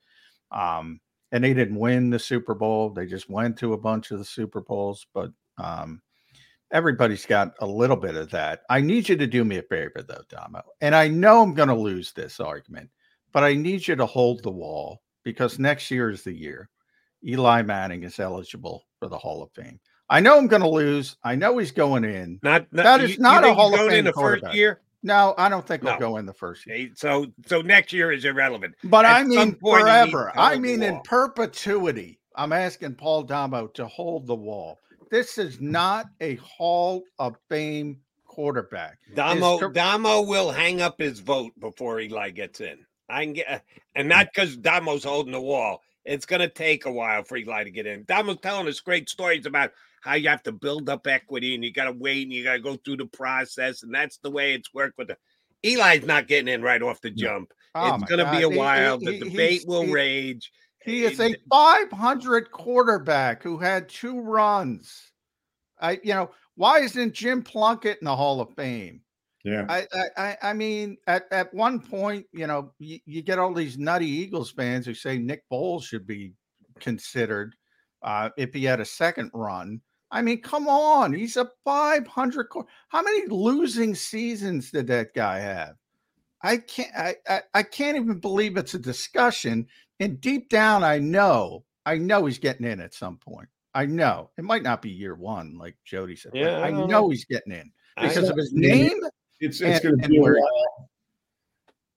Um, and they didn't win the Super Bowl. They just went to a bunch of the Super Bowls, but um, everybody's got a little bit of that. I need you to do me a favor, though, Damo. And I know I'm going to lose this argument, but I need you to hold the wall because next year is the year Eli Manning is eligible for the Hall of Fame. I know I'm going to lose. I know he's going in. Not, not that you- is you not a think Hall of Fame in the quarterback. first year. No, I don't think he'll go in the first year. Eh, so so next year is irrelevant. But At I mean point, he needs forever. I mean in perpetuity. I'm asking Paul Damo to hold the wall. This is not a Hall of Fame quarterback. Damo Tur- Damo will hang up his vote before Eli gets in. I can get, uh, and not because Damo's holding the wall. It's going to take a while for Eli to get in. Damo's telling us great stories about how you have to build up equity and you got to wait and you got to go through the process, and that's the way it's worked with the. Eli's not getting in right off the jump. Oh it's going to be a He- while. he- the debate will he- rage. He is a 500 quarterback who had two runs. I, you know, why isn't Jim Plunkett in the Hall of Fame? Yeah. I, I, I- mean, at, at one point, you know, you, you get all these nutty Eagles fans who say Nick Foles should be considered uh, if he had a second run. I mean, come on, he's a 500. qu- How many losing seasons did that guy have? I can't. I, I, I can't even believe it's a discussion. And deep down, I know, I know he's getting in at some point. I know it might not be year one, like Jody said. but Yeah, I I know he's getting in because of his name. It's it's going to be a while.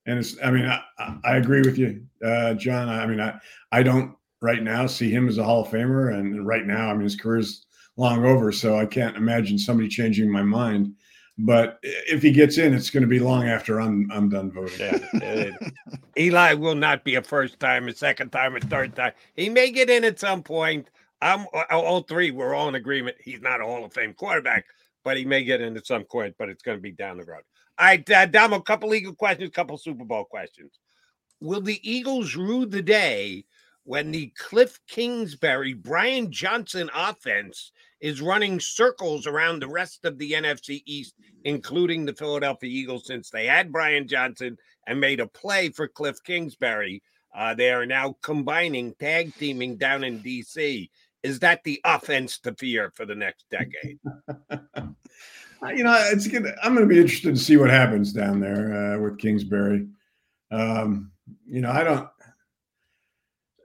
And it's I mean I, I- I agree with you, uh, John. I mean I I don't right now see him as a Hall of Famer, and right now I mean his career's long over, so I can't imagine somebody changing my mind. But if he gets in, it's going to be long after I'm I'm done voting. Yeah. uh, Eli will not be a first time, a second time, a third time. He may get in at some point. I'm all- all three. We're all in agreement. He's not a Hall of Fame quarterback, but he may get into some point. But it's going to be down the road. All right, uh, Damo. A couple Eagle questions, couple Super Bowl questions. Will the Eagles rue the day when the Cliff Kingsbury Brian Johnson offense is running circles around the rest of the NFC East, including the Philadelphia Eagles, since they had Brian Johnson and made a play for Cliff Kingsbury. Uh, they are now combining, tag teaming down in DC. Is that the offense to fear for the next decade? you know, it's. I'm going to be interested to see what happens down there uh, with Kingsbury. Um, you know, I don't.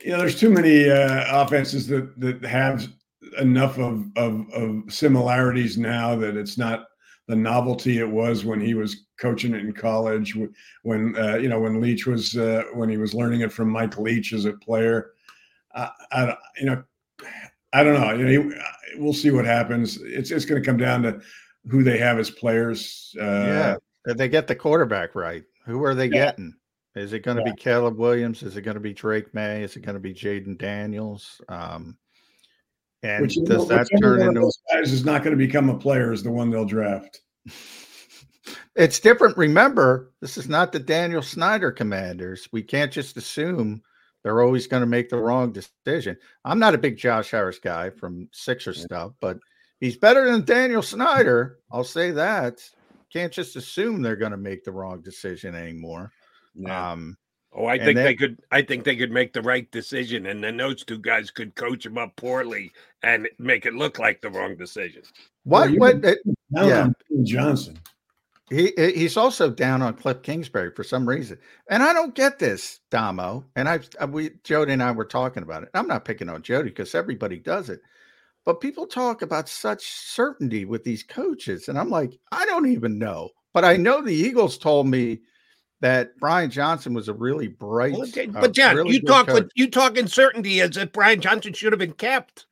You know, there's too many uh, offenses that that have enough of, of of similarities now that it's not the novelty it was when he was coaching it in college. When uh, you know when Leach was uh, when he was learning it from Mike Leach as a player. I you know, I don't know. You know, we'll see what happens. It's it's going to come down to who they have as players. Uh, yeah, Did they get the quarterback right? Who are they yeah. getting? Is it going to yeah. be Caleb Williams? Is it going to be Drake Maye? Is it going to be Jayden Daniels? Um, and Which, does that turn into those guys is not going to become a player is the one they'll draft. it's different. Remember, this is not the Daniel Snyder Commanders. We can't just assume they're always going to make the wrong decision. I'm not a big Josh Harris guy from Sixer stuff, but he's better than Daniel Snyder. I'll say that. Can't just assume they're going to make the wrong decision anymore. Yeah. Um, oh, I think then, they could. I think they could make the right decision, and then those two guys could coach him up poorly and make it look like the wrong decision. What? Well, what? It, yeah, Johnson. He he's also down on Cliff Kingsbury for some reason, and I don't get this, Damo. And I uh, we Jody and I were talking about it. I'm not picking on Jody because everybody does it, but people talk about such certainty with these coaches, and I'm like, I don't even know. But I know the Eagles told me that Brian Johnson was a really bright. Well, uh, but John, really you talk with you talk in certainty as if Brian Johnson should have been kept.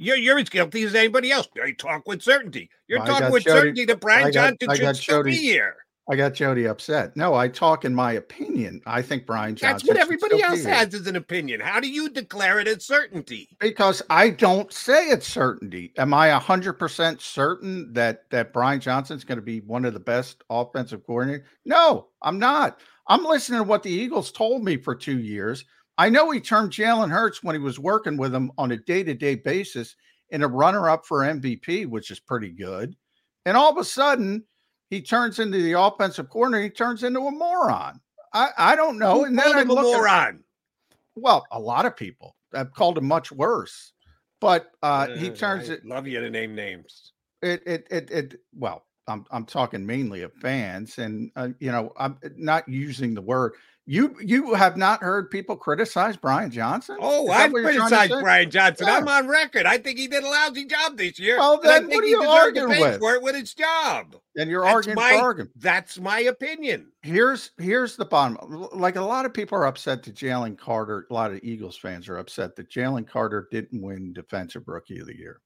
You're you're as guilty as anybody else. You talk with certainty. You're talking with Jody, certainty that Brian got, Johnson should still be here. I got Jody upset. No, I talk in my opinion. I think Brian Johnson. That's what everybody else has is an opinion. How do you declare it as certainty? Because I don't say it's certainty. Am I hundred percent certain that that Brian Johnson's going to be one of the best offensive coordinators? No, I'm not. I'm listening to what the Eagles told me for two years. I know he turned Jalen Hurts when he was working with him on a day to day basis in a runner up for MVP, which is pretty good. And all of a sudden, he turns into the offensive coordinator. He turns into a moron. I, I don't know. Who and then I look a moron. At, well, a lot of people have called him much worse. But uh, uh he turns I it. Love you to name names. It it it it. Well, I'm I'm talking mainly of fans, and uh, you know I'm not using the word you you have not heard people criticize Brian Johnson? Oh, I've criticized Brian Johnson. Yeah. I'm on record. I think he did a lousy job this year. Well, then what are you arguing with? For it with his job. And you're that's arguing my, for argument. That's my opinion. Here's here's the bottom. Like a lot of people are upset that Jalen Carter. A lot of Eagles fans are upset that Jalen Carter didn't win Defensive Rookie of the Year.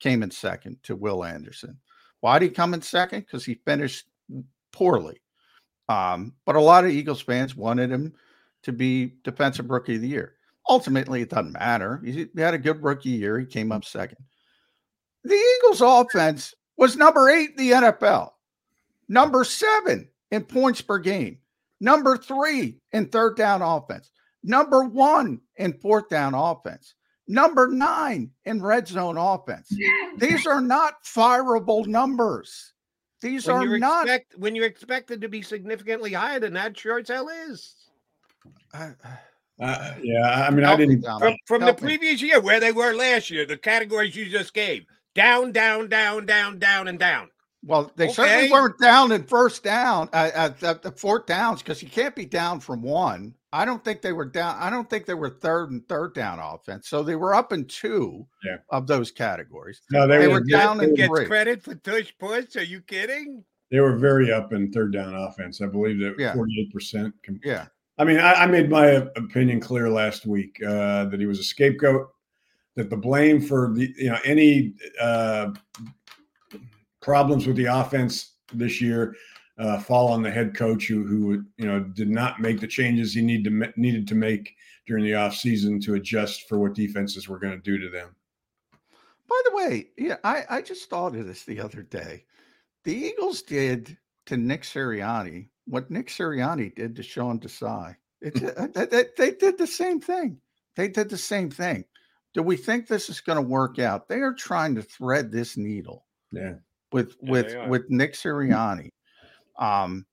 Came in second to Will Anderson. Why did he come in second? Because he finished poorly. Um, but a lot of Eagles fans wanted him to be defensive rookie of the year. Ultimately, it doesn't matter. He had a good rookie year. He came up second. The Eagles offense was number eight in the NFL, number seven in points per game, number three in third down offense, number one in fourth down offense, number nine in red zone offense. These are not fireable numbers. These when are not expect, when you're expected to be significantly higher than that. Sure as hell is. Uh, uh, yeah, I mean, I didn't from, from the previous year where they were last year. The categories you just gave: down, down, down, down, down, and down. Well, they okay. certainly weren't down in first down, uh, at, at the fourth downs, because you can't be down from one. I don't think they were down. I don't think they were third and third down offense. So they were up in two yeah. of those categories. No, they, they were, were down in gets three. credit for tush push. Are you kidding? They were very up in third down offense. I believe that 48%. yeah. I mean, I, I, made my opinion clear last week uh, that he was a scapegoat, that the blame for the, you know, any uh, problems with the offense this year uh, fall on the head coach who who you know did not make the changes he need to needed to make during the offseason to adjust for what defenses were going to do to them. By the way, yeah, I, I just thought of this the other day. The Eagles did to Nick Sirianni what Nick Sirianni did to Sean Desai. It, uh, they, they did the same thing. They did the same thing. Do we think this is going to work out? They are trying to thread this needle. Yeah. With yeah, with with Nick Sirianni um,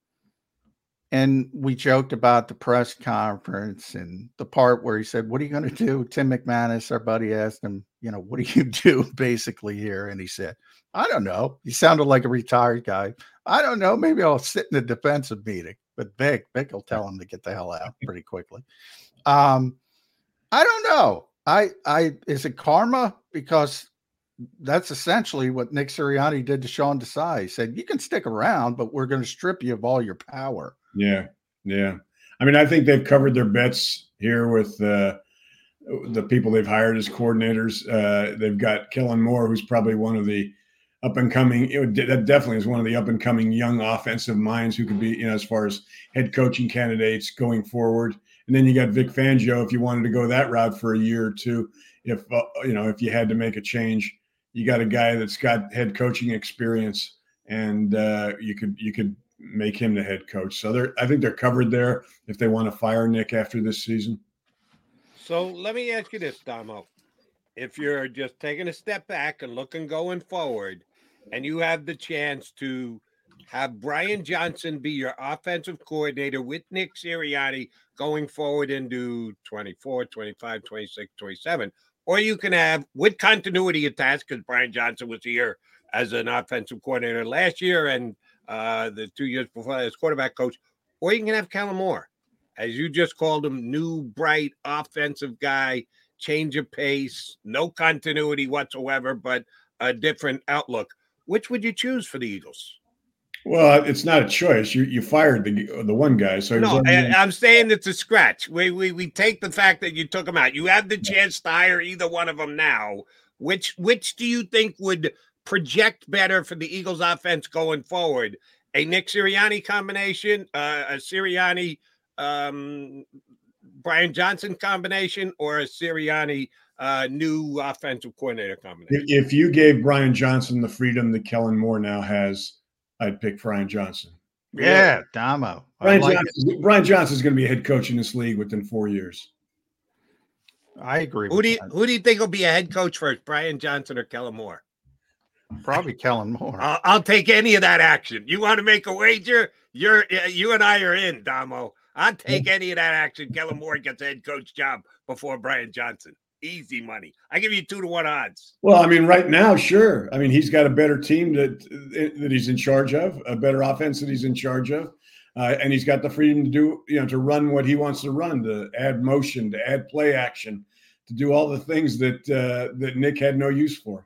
and we joked about the press conference and the part where he said, What are you going to do? Tim McManus, our buddy, asked him, You know, what do you do basically here? And he said, I don't know. He sounded like a retired guy. I don't know. Maybe I'll sit in a defensive meeting. But Vic, Vic will tell him to get the hell out pretty quickly. Um, I don't know. I, I, is it karma? Because that's essentially what Nick Sirianni did to Sean Desai. He said, You can stick around, but we're going to strip you of all your power. Yeah, yeah. I mean, I think they've covered their bets here with uh, the people they've hired as coordinators. Uh, they've got Kellen Moore, who's probably one of the up and coming. That definitely is one of the up and coming young offensive minds who could be, you know, as far as head coaching candidates going forward. And then you got Vic Fangio, if you wanted to go that route for a year or two. If uh, you know, if you had to make a change, you got a guy that's got head coaching experience, and uh, you could you could make him the head coach. So they're I think they're covered there if they want to fire Nick after this season. So let me ask you this, Damo. If you're just taking a step back and looking going forward, and you have the chance to have Brian Johnson be your offensive coordinator with Nick Sirianni going forward into 24, 25, 26, 27, or you can have with continuity attached because Brian Johnson was here as an offensive coordinator last year and uh, the two years before as quarterback coach, or you can have Kellen Moore, as you just called him, new, bright, offensive guy, change of pace, no continuity whatsoever, but a different outlook. Which would you choose for the Eagles? Well, it's not a choice. You you fired the the one guy, so no. I, am saying it's a scratch. We, we we take the fact that you took him out. You have the chance to hire either one of them now. Which which do you think would project better for the Eagles offense going forward? A Nick Sirianni combination, uh, a Sirianni um, Brian Johnson combination, or a Sirianni uh, new offensive coordinator combination? If you gave Brian Johnson the freedom that Kellen Moore now has, I'd pick Brian Johnson. Yeah, Damo. Brian, like Johnson, Brian Johnson is going to be a head coach in this league within four years. I agree. Who do you that. who do you think will be a head coach first, Brian Johnson or Kellen Moore? Probably Kellen Moore. I'll, I'll, take any of that action. You want to make a wager? You're you and I are in, Damo. I'll take any of that action. Kellen Moore gets a head coach job before Brian Johnson. Easy money. I give you two to one odds. Well, I mean, right now, sure. I mean, he's got a better team that that he's in charge of, a better offense that he's in charge of, uh, and he's got the freedom to do, you know, to run what he wants to run, to add motion, to add play action, to do all the things that uh, that Nick had no use for.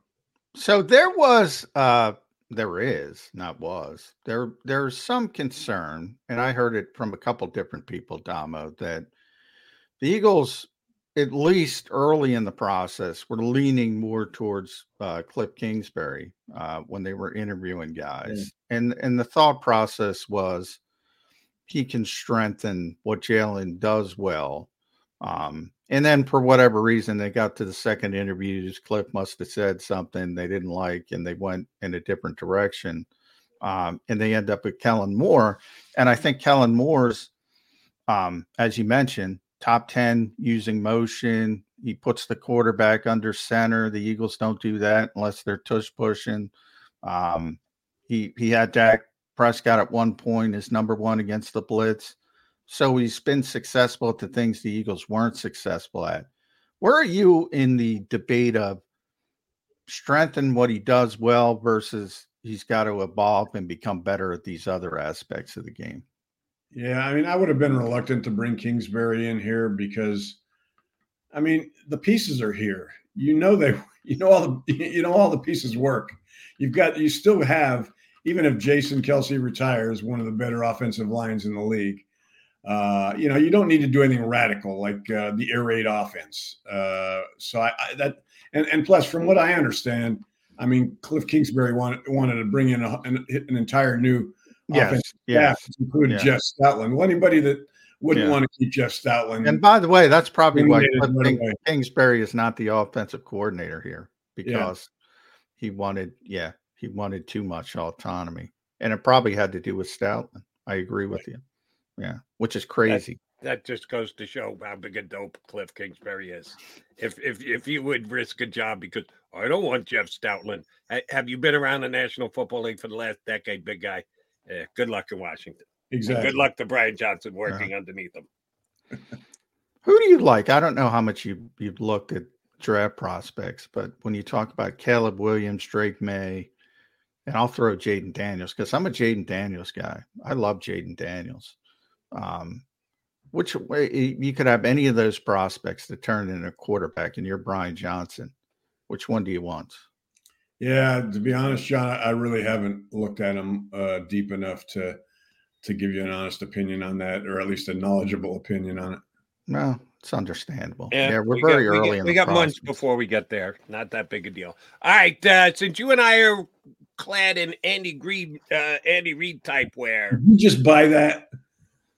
So there was, uh, there is, not was there. There's some concern, and I heard it from a couple different people, Damo, that the Eagles, at least early in the process, we were leaning more towards uh, Cliff Kingsbury uh, when they were interviewing guys, yeah. and and the thought process was he can strengthen what Jalen does well. Um, and then for whatever reason, they got to the second interviews. Cliff must have said something they didn't like, and they went in a different direction. Um, and they end up with Kellen Moore. And I think Kellen Moore's, um, as you mentioned, top 10 using motion. He puts the quarterback under center. The Eagles don't do that unless they're tush pushing. Um, he he had Dak Prescott at one point as number one against the blitz. So he's been successful at the things the Eagles weren't successful at. Where are you in the debate of strengthen what he does well versus he's got to evolve and become better at these other aspects of the game? Yeah, I mean, I would have been reluctant to bring Kingsbury in here because, I mean, the pieces are here. You know they, you know all the, you know all the pieces work. You've got, you still have, even if Jason Kelce retires, one of the better offensive lines in the league. Uh, you know, you don't need to do anything radical like uh, the air raid offense. Uh, so I, I, that and and plus, from what I understand, I mean, Cliff Kingsbury wanted wanted to bring in a, an, an, entire new yes, offense yes, staff, including yeah. Jeff Stoutland. Well, anybody that wouldn't yeah. want to keep Jeff Stoutland. And by the way, that's probably why Cliff Kingsbury is not the offensive coordinator here because yeah. he wanted, yeah, he wanted too much autonomy, and it probably had to do with Stoutland. I agree with you. Yeah, which is crazy. That, that, just goes to show how big a dope Cliff Kingsbury is. If if if you would risk a job because I don't want Jeff Stoutland. Have you been around the National Football League for the last decade, big guy? Good luck in Washington. Exactly. Good luck to Brian Johnson working underneath him. Who do you like? I don't know how much you you've looked at draft prospects, but when you talk about Caleb Williams, Drake Maye, and I'll throw Jayden Daniels because I'm a Jayden Daniels guy. I love Jayden Daniels. Um, which way you could have any of those prospects to turn into a quarterback, and you're Brian Johnson. Which one do you want? Yeah, to be honest, John, I really haven't looked at him uh, deep enough to to give you an honest opinion on that, or at least a knowledgeable opinion on it. No, it's understandable. Yeah, Yeah, we're we very got, we early got- in We the got months before we get there. Not that big a deal. All right, uh, since you and I are clad in Andy Reid, uh, Andy Reid type wear. Did you just buy that?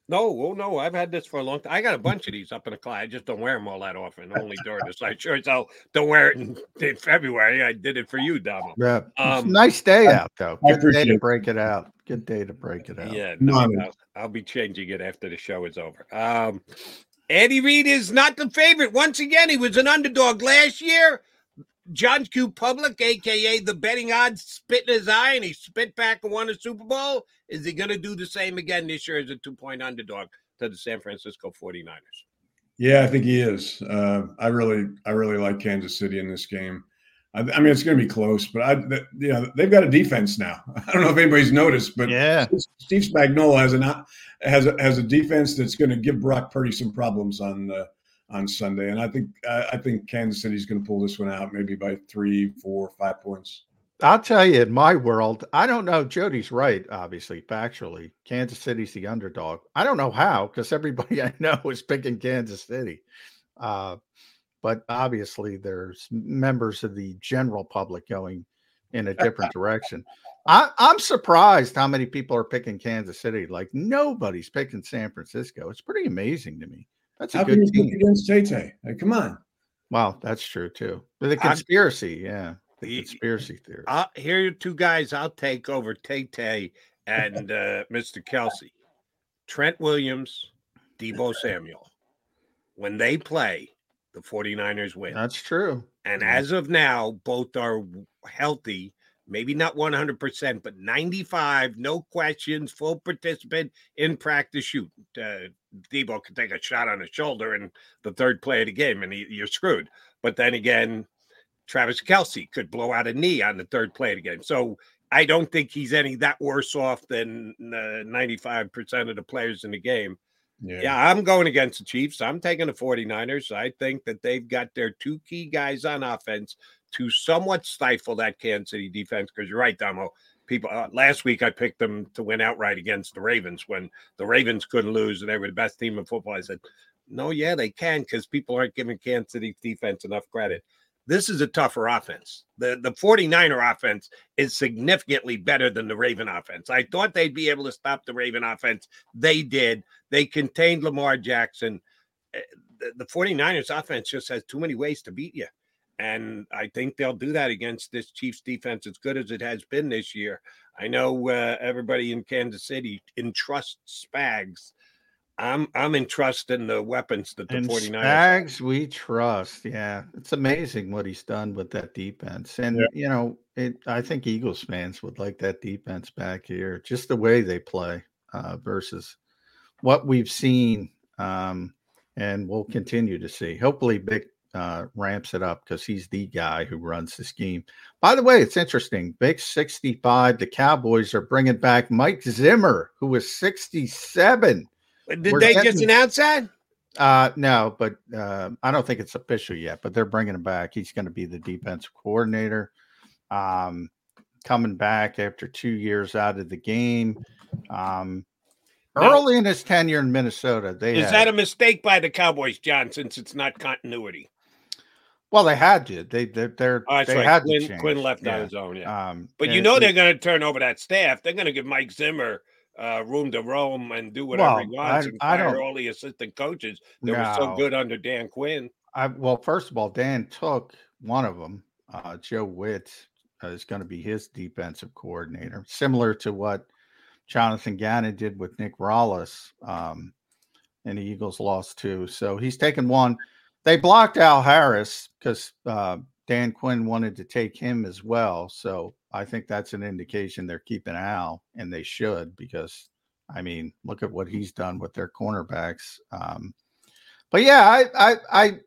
No, oh no, I've had this for a long time. I got a bunch of these up in the closet. I just don't wear them all that often. Only during the site shirts. I'll don't wear it in, in February. I did it for you, Damo. Yeah, Um, nice day out though. Good day to break it out. Good day to break it out. Yeah, no. I'll, I'll be changing it after the show is over. Um, Andy Reid is not the favorite. Once again, he was an underdog last year. John Q. Public, aka the betting odds, spit in his eye, and he spit back and won a Super Bowl. Is he going to do the same again this year as a two-point underdog to the San Francisco 49ers? Yeah, I think he is. Uh, I really, I really like Kansas City in this game. I, I mean, it's going to be close, but I, th- you know, they've got a defense now. I don't know if anybody's noticed, but Yeah. Steve Spagnuolo has a has a, has a defense that's going to give Brock Purdy some problems on uh, on Sunday, and I think I, I think Kansas City's going to pull this one out, maybe by three, four, five points. I'll tell you, in my world, I don't know. Jody's right, obviously, factually. Kansas City's the underdog. I don't know how, because everybody I know is picking Kansas City. Uh, but obviously, there's members of the general public going in a different direction. I, I'm surprised how many people are picking Kansas City. Like nobody's picking San Francisco. It's pretty amazing to me. That's a How can good you pick team. against Tay Tay? Like, come on. Well, that's true too. But the I'm- conspiracy, yeah, the conspiracy theory. I'll, here are two guys I'll take over Tay Tay and uh, Mr. Kelce. Trent Williams, Deebo Samuel. When they play, the 49ers win. That's true. And Yeah. as of now, both are healthy, maybe not 100%, but 95, no questions, full participant in practice shoot. Uh, Deebo can take a shot on the shoulder in the third play of the game and he, you're screwed. But then again, Travis Kelce could blow out a knee on the third play of the game. So I don't think he's any that worse off than uh, 95% of the players in the game. Yeah. I'm going against the Chiefs. I'm taking the 49ers. I think that they've got their two key guys on offense to somewhat stifle that Kansas City defense. Because you're right, Damo. People uh, last week I picked them to win outright against the Ravens when the Ravens couldn't lose and they were the best team in football. I said, no, yeah, they can because people aren't giving Kansas City's defense enough credit. This is a tougher offense. The the 49er offense is significantly better than the Raven offense. I thought they'd be able to stop the Raven offense. They did. They contained Lamar Jackson. Eh, The, the 49ers offense just has too many ways to beat you. And I think they'll do that against this Chiefs defense as good as it has been this year. I know uh, everybody in Kansas City entrusts Spags. I'm I'm entrusting the weapons that the And 49ers have. Spags, we trust. Yeah, it's amazing what he's done with that defense, and Yeah. you know, it. I think Eagles fans would like that defense back here, just the way they play uh, versus what we've seen, um, and we'll continue to see. Hopefully, Vic uh, ramps it up because he's the guy who runs the scheme. By the way, it's interesting. Vic sixty-five. The Cowboys are bringing back Mike Zimmer, who was sixty-seven. Did We're they just announce that? Uh, no, but uh, I don't think it's official yet. But they're bringing him back. He's going to be the defensive coordinator. Um, coming back after two years out of the game. Um, Now- early in his tenure in Minnesota, they Is had, that a mistake by the Cowboys, John, since it's not continuity? Well, they had to. They they they're, Oh, they right. had Quinn, to change. Quinn left yeah. on his own, yeah. Um, but you know they're going to turn over that staff. They're going to give Mike Zimmer uh, room to roam and do whatever he wants I- and I fire all the assistant coaches that were so good under Dan Quinn. I well, first of all, Dan took one of them. Uh, Joe Whitt uh, is going to be his defensive coordinator, similar to what Jonathan Gannon did with Nick Rallis, um, and the Eagles lost two. So he's taken one. They blocked Al Harris because uh, Dan Quinn wanted to take him as well. So I think that's an indication they're keeping Al, and they should because I mean, look at what he's done with their cornerbacks. Um, but yeah, I, I, I,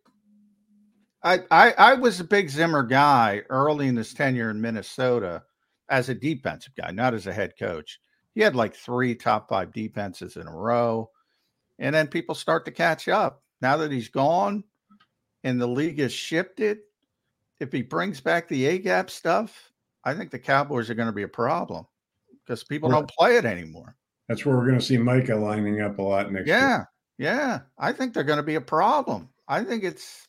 I, I, I was a big Zimmer guy early in his tenure in Minnesota as a defensive guy, not as a head coach. He had like three top five defenses in a row. And then people start to catch up. Now that he's gone and the league has shifted, if he brings back the A gap stuff, I think the Cowboys are going to be a problem because people don't play it anymore. That's where we're going to see Micah lining up a lot next yeah, year. Yeah. I think they're going to be a problem. I think it's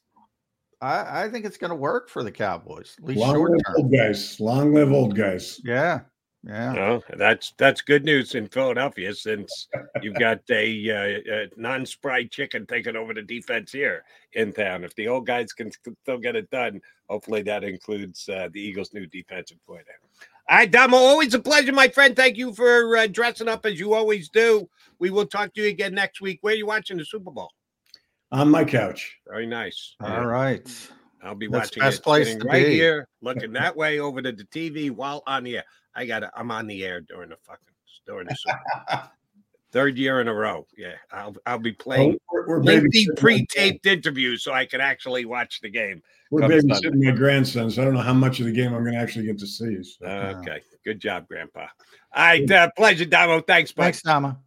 I, I think it's going to work for the Cowboys. At least Long live old guys. Long live old guys. Yeah. Yeah. No, that's that's good news in Philadelphia since you've got a, uh, a non-spry chicken taking over the defense here in town. If the old guys can still get it done, hopefully that includes uh, the Eagles' new defensive coordinator. All right, Damo, always a pleasure, my friend. Thank you for uh, dressing up as you always do. We will talk to you again next week. Where are you watching the Super Bowl? On my couch. Very nice. All right. I'll be That's watching best it place sitting to right be. here, looking that way over to the TV while on the air. I got to I'm on the air during the fucking during the Super Bowl. Third year in a row. Yeah, I'll I'll be playing we're- we're lengthy pre-taped interviews so I can actually watch the game. We're come Sunday. babysitting my grandson, so I don't know how much of the game I'm going to actually get to see. So. Okay, good job, Grandpa. All right, uh, pleasure, Damo. Thanks, bud. Thanks, Damo.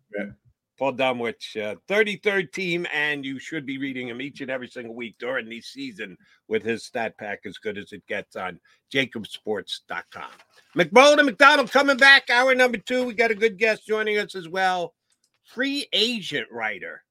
Paul Domowitch, uh, 33rd team, and you should be reading him each and every single week during the season with his stat pack as good as it gets on jakibsports.com. McBold and McDonald coming back, hour number two. We got a good guest joining us as well. Free agent writer.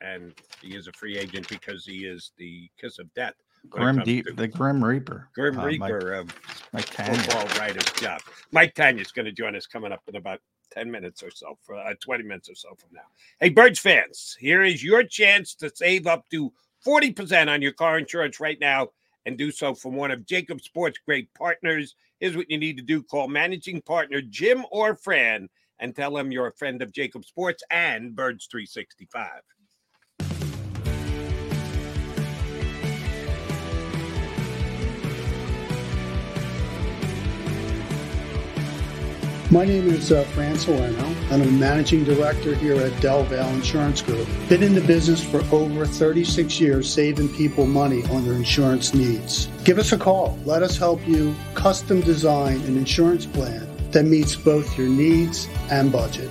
And he is a free agent because he is the kiss of death. Grim Deep, the Grim Reaper. Grim uh, Mike- Reaper of Mike Tanner. football writer's job. Mike Tanner's going to join us coming up in about 10 minutes or so, for uh, 20 minutes or so from now. Hey, Birds fans, here is your chance to save up to 40% on your car insurance right now and do so from one of JAKIB Sports' great partners. Here's what you need to do call managing partner Jim or Fran and tell them you're a friend of JAKIB Sports and Birds 365. My name is uh, Fran I'm a managing director here at Del Valle Insurance Group. Been in the business for over 36 years, saving people money on their insurance needs. Give us a call. Let us help you custom design an insurance plan that meets both your needs and budget.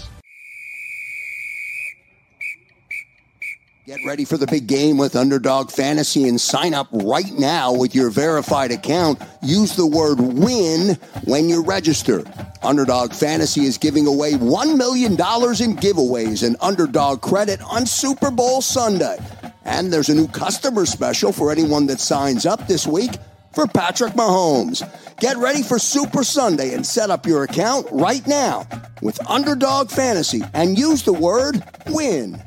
Get ready for the big game with Underdog Fantasy and sign up right now with your verified account. Use the word win when you register. Underdog Fantasy is giving away $1 million in giveaways and underdog credit on Super Bowl Sunday. And there's a new customer special for anyone that signs up this week for Patrick Mahomes. Get ready for Super Sunday and set up your account right now with Underdog Fantasy and use the word WIN.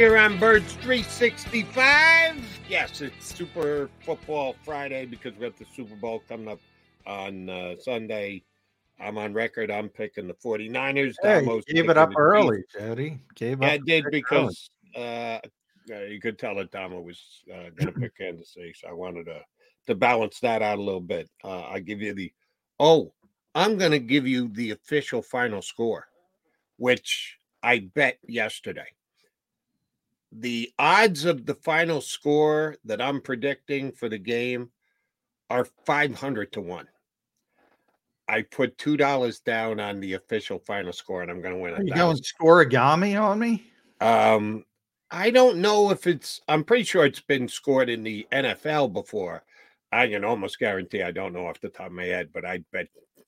Here on Birds 365. Yes, it's Super Football Friday because we have the Super Bowl coming up on uh, Sunday. I'm on record. I'm picking the 49ers. Hey, Damo's gave it up early. Jody. Gave Yeah, up I did because uh, uh, you could tell that Damo was uh, going to pick Kansas City, so I wanted to to balance that out a little bit. Uh, I give you the oh, I'm going to give you the official final score, which I bet yesterday. The odds of the final score that I'm predicting for the game are 500 to 1. I put $2 down on the official final score and I'm going to win Are you going scorigami on me? Um, I don't know if it's. I'm pretty sure it's been scored in the NFL before. I can almost guarantee. I don't know off the top of my head, but I'd bet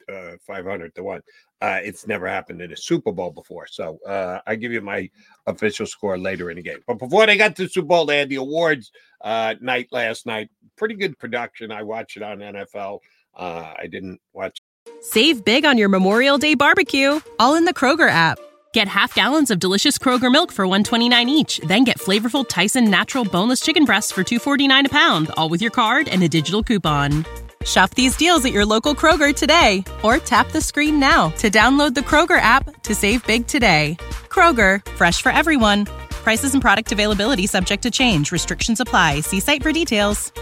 uh, 500 to one. Uh, it's never happened in a Super Bowl before. So uh, I give you my official score later in the game. But before they got to the Super Bowl, they had the awards uh, night last night. Pretty good production. I watched it on NFL. Uh, I didn't watch Save big on your Memorial Day barbecue, all in the Kroger app. Get half gallons of delicious Kroger milk for 129 each, then get flavorful Tyson natural boneless chicken breasts for 249 a pound, all with your card and a digital coupon. Shop these deals at your local Kroger today or tap the screen now to download the Kroger app to save big today. Kroger, fresh for everyone. Prices and product availability subject to change. Restrictions apply. See site for details.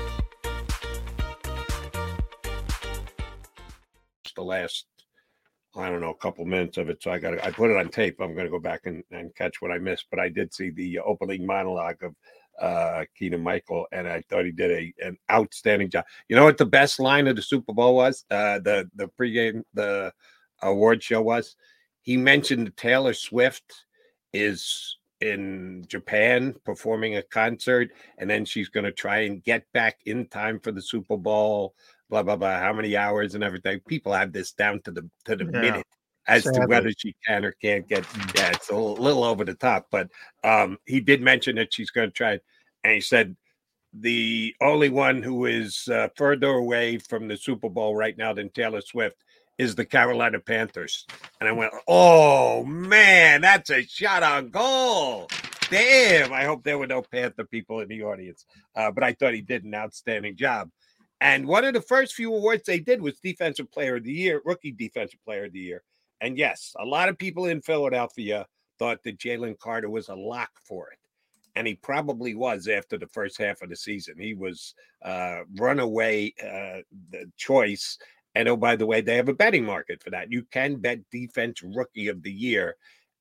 It's the last I don't know, a couple minutes of it. So I got I put it on tape. I'm going to go back and, and catch what I missed. But I did see the opening monologue of uh, Keegan Michael, and I thought he did a an outstanding job. You know what the best line of the Super Bowl was? Uh, the the pregame the award show was. He mentioned that Taylor Swift is in Japan performing a concert, and then she's going to try and get back in time for the Super Bowl. Blah blah blah. How many hours and everything? People have this down to the to the Yeah. minute as to whether she can or can't get. Yeah, it's a little, little over the top, but um, he did mention that she's going to try, and he said the only one who is uh, further away from the Super Bowl right now than Taylor Swift is the Carolina Panthers. And I went, oh man, that's a shot on goal. Damn. I hope there were no Panther people in the audience. Uh, but I thought he did an outstanding job. And one of the first few awards they did was Defensive Player of the Year, Rookie Defensive Player of the Year. And yes, a lot of people in Philadelphia thought that Jalen Carter was a lock for it. And he probably was after the first half of the season. He was uh, runaway uh, the choice. And oh, by the way, they have a betting market for that. You can bet defense rookie of the year.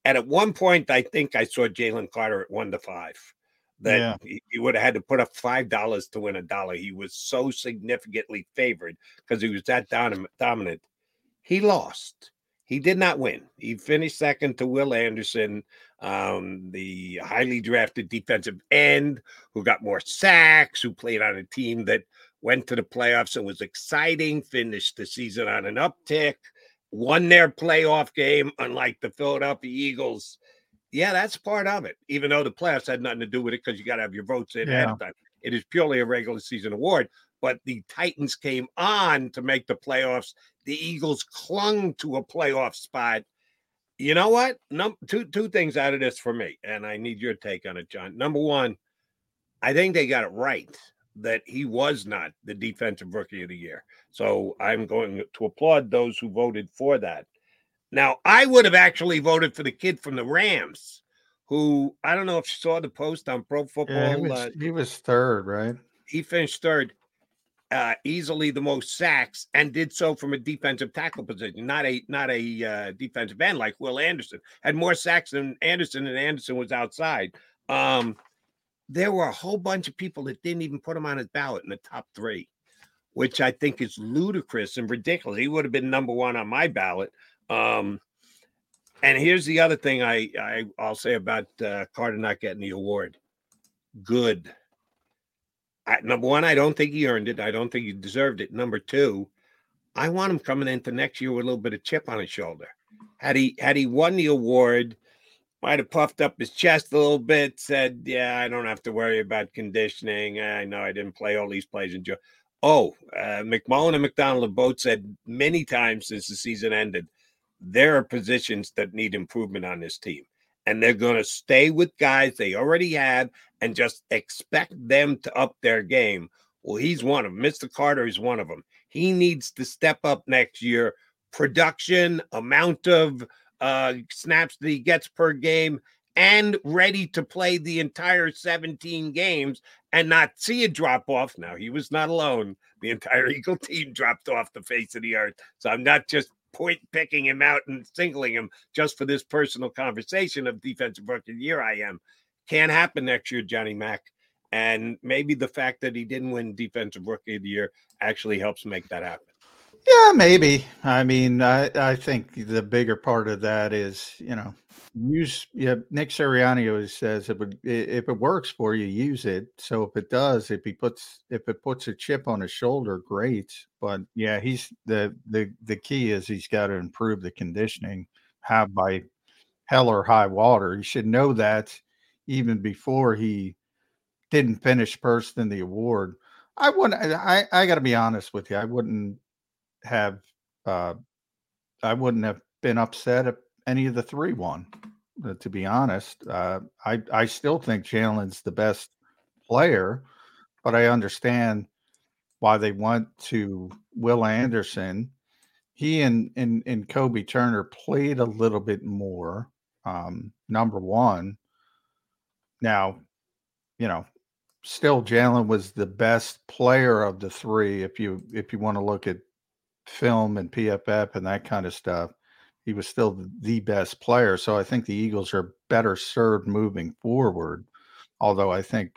And at one point, I think I saw Jalen Carter at one to five. That Yeah. he, he would have had to put up five dollars to win a dollar. He was so significantly favored because he was that dominant. dominant. He lost. He did not win. He finished second to Will Anderson, um, the highly drafted defensive end who got more sacks, who played on a team that went to the playoffs and was exciting, finished the season on an uptick, won their playoff game, unlike the Philadelphia Eagles. Yeah, that's part of it, even though the playoffs had nothing to do with it because you got to have your votes in ahead of time. It is purely a regular season award. But the Titans came on to make the playoffs. The Eagles clung to a playoff spot. You know what? Num- two two things out of this for me, and I need your take on it, John. Number one, I think they got it right that he was not the defensive rookie of the year. So I'm going to applaud those who voted for that. Now, I would have actually voted for the kid from the Rams, who I don't know if you saw the post on Pro Football. Yeah, he uh, he was third, right? he finished third. Uh, easily the most sacks and did so from a defensive tackle position, not a not a uh, defensive end like Will Anderson. Had more sacks than Anderson, and Anderson was outside. Um, there were a whole bunch of people that didn't even put him on his ballot in the top three, which I think is ludicrous and ridiculous. He would have been number one on my ballot. Um, and here's the other thing I, I I'll say about uh, Carter not getting the award. Good. I, number one, I don't think he earned it. I don't think he deserved it. Number two, I want him coming into next year with a little bit of chip on his shoulder. Had he had he won the award, might have puffed up his chest a little bit, said, "Yeah, I don't have to worry about conditioning. I know I didn't play all these plays Joe." Oh, uh, McMullen and McDonald have both said many times since the season ended, there are positions that need improvement on this team, and they're going to stay with guys they already have and just expect them to up their game. Well, he's one of them. Mr. Carter is one of them. He needs to step up next year. Production, amount of uh, snaps that he gets per game, and ready to play the entire 17 games and not see a drop off. Now, he was not alone. The entire Eagle team dropped off the face of the earth. So I'm not just point picking him out and singling him just for this personal conversation of defensive rookie of the year. I am. Can't happen next year, Johnny Mack. And maybe the fact that he didn't win defensive rookie of the year actually helps make that happen. Yeah, maybe. I mean, I, I think the bigger part of that is, you know, use. Yeah, Nick Sirianni always says it if it works for you, use it. So if it does, if he puts if it puts a chip on his shoulder, great. But yeah, he's the the the key is he's got to improve the conditioning, have by hell or high water. He should know that even before he didn't finish first in the award. I wouldn't. I I got to be honest with you. I wouldn't have uh, I wouldn't have been upset if any of the three won. Uh, to be honest, uh, I I still think Jalen's the best player, but I understand why they went to Will Anderson. He and and, and Kobie Turner played a little bit more. Um, number one. Now, you know, still Jalen was the best player of the three. If you if you want to look at film and PFF and that kind of stuff, he was still the best player. So I think the Eagles are better served moving forward. Although I think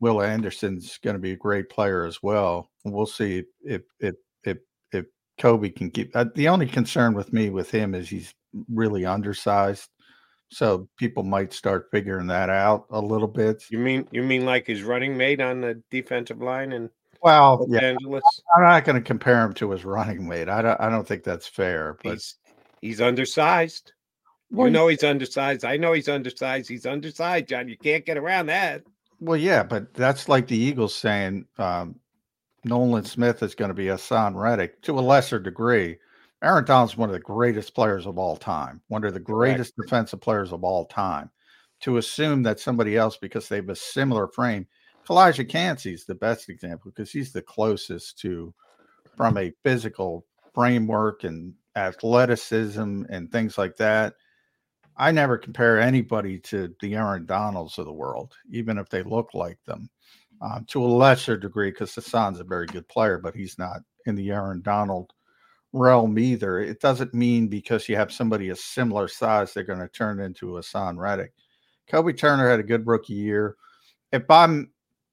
Will Anderson's going to be a great player as well. We'll see if if if if Kobie can keep. Uh, the only concern with me with him is he's really undersized. So people might start figuring that out a little bit. You mean you mean like his running mate on the defensive line and well, Los yeah, Angeles. I'm not going to compare him to his running mate. I don't. I don't think that's fair. But he's, he's undersized. Well, you know he's undersized. I know he's undersized. He's undersized, John. You can't get around that. Well, yeah, but that's like the Eagles saying um, Nolan Smith is going to be Haason Reddick to a lesser degree. Aaron Donald's one of the greatest players of all time, one of the greatest Correct. defensive players of all time. To assume that somebody else, because they have a similar frame, Calijah Kancey's the best example because he's the closest to from a physical framework and athleticism and things like that. I never compare anybody to the Aaron Donalds of the world, even if they look like them, um, to a lesser degree, because Haason's a very good player, but he's not in the Aaron Donald realm either. It doesn't mean because you have somebody a similar size, they're going to turn into Haason Reddick. Kobie Turner had a good rookie year. If I'm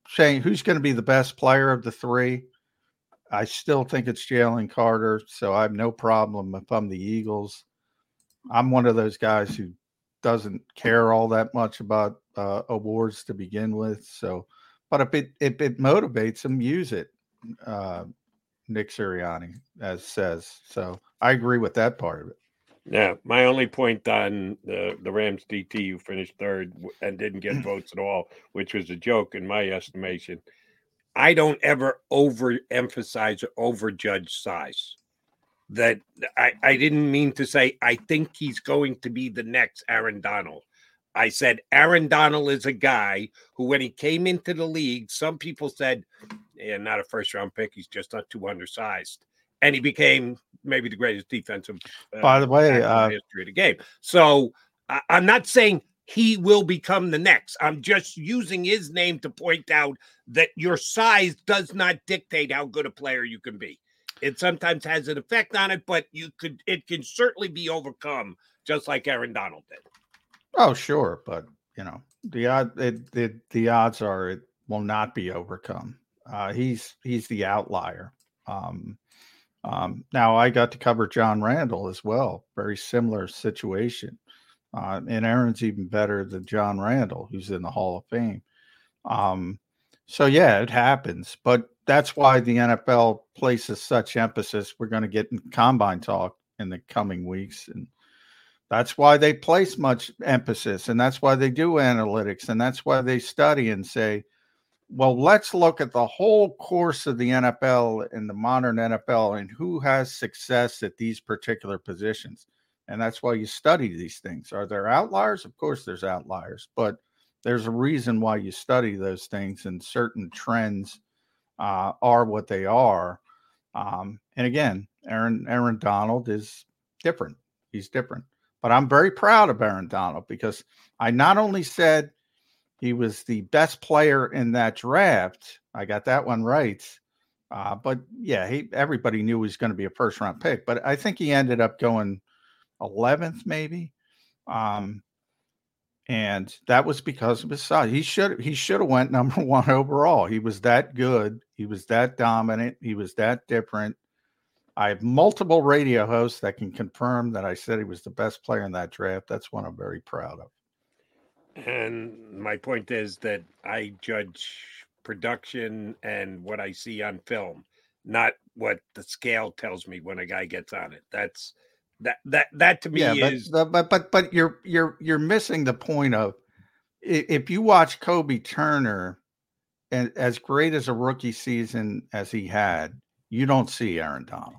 saying who's going to be the best player of the three, I still think it's Jalen Carter. So I have no problem if I'm the Eagles. I'm one of those guys who doesn't care all that much about uh, awards to begin with. So, but if it if it motivates him, use it. Uh, Nick Sirianni, as says. So I agree with that part of it. Yeah, my only point on the the Rams DT who finished third and didn't get votes at all, which was a joke in my estimation. I don't ever overemphasize or overjudge size. That I, I didn't mean to say I think he's going to be the next Aaron Donald. I said Aaron Donald is a guy who, when he came into the league, some people said, "Yeah, not a first round pick. He's just not too undersized." and he became maybe the greatest defensive. Uh, By the way, uh, history of the game. So I, am not saying he will become the next. I'm just using his name to point out that your size does not dictate how good a player you can be. It sometimes has an effect on it, but you could it can certainly be overcome, just like Aaron Donald did. Oh, sure, but you know the odd it, the the odds are it will not be overcome. Uh, he's he's the outlier. Um, um, now I got to cover John Randle as well. Very similar situation. Uh, and Aaron's even better than John Randle, who's in the Hall of Fame. Um, so yeah, it happens, but that's why the NFL places such emphasis. We're going to get in combine talk in the coming weeks, and that's why they place much emphasis, and that's why they do analytics, and that's why they study and say, well, let's look at the whole course of the NFL and the modern NFL and who has success at these particular positions. And that's why you study these things. Are there outliers? Of course, there's outliers, but there's a reason why you study those things, and certain trends uh, are what they are. Um, and again, Aaron Aaron Donald is different. He's different. But I'm very proud of Aaron Donald because I not only said he was the best player in that draft. I got that one right. Uh, but yeah, he everybody knew he was going to be a first round pick, but I think he ended up going 11th, maybe. Um, and that was because of his size. He should he should have went number one overall. He was that good. He was that dominant. He was that different. I have multiple radio hosts that can confirm that I said he was the best player in that draft. That's one I'm very proud of. And my point is that I judge production and what I see on film, not what the scale tells me when a guy gets on it. That's that that that to me yeah, but, is but but but you're you're you're missing the point of if you watch Kobie Turner and as great as a rookie season as he had, you don't see Aaron Donald.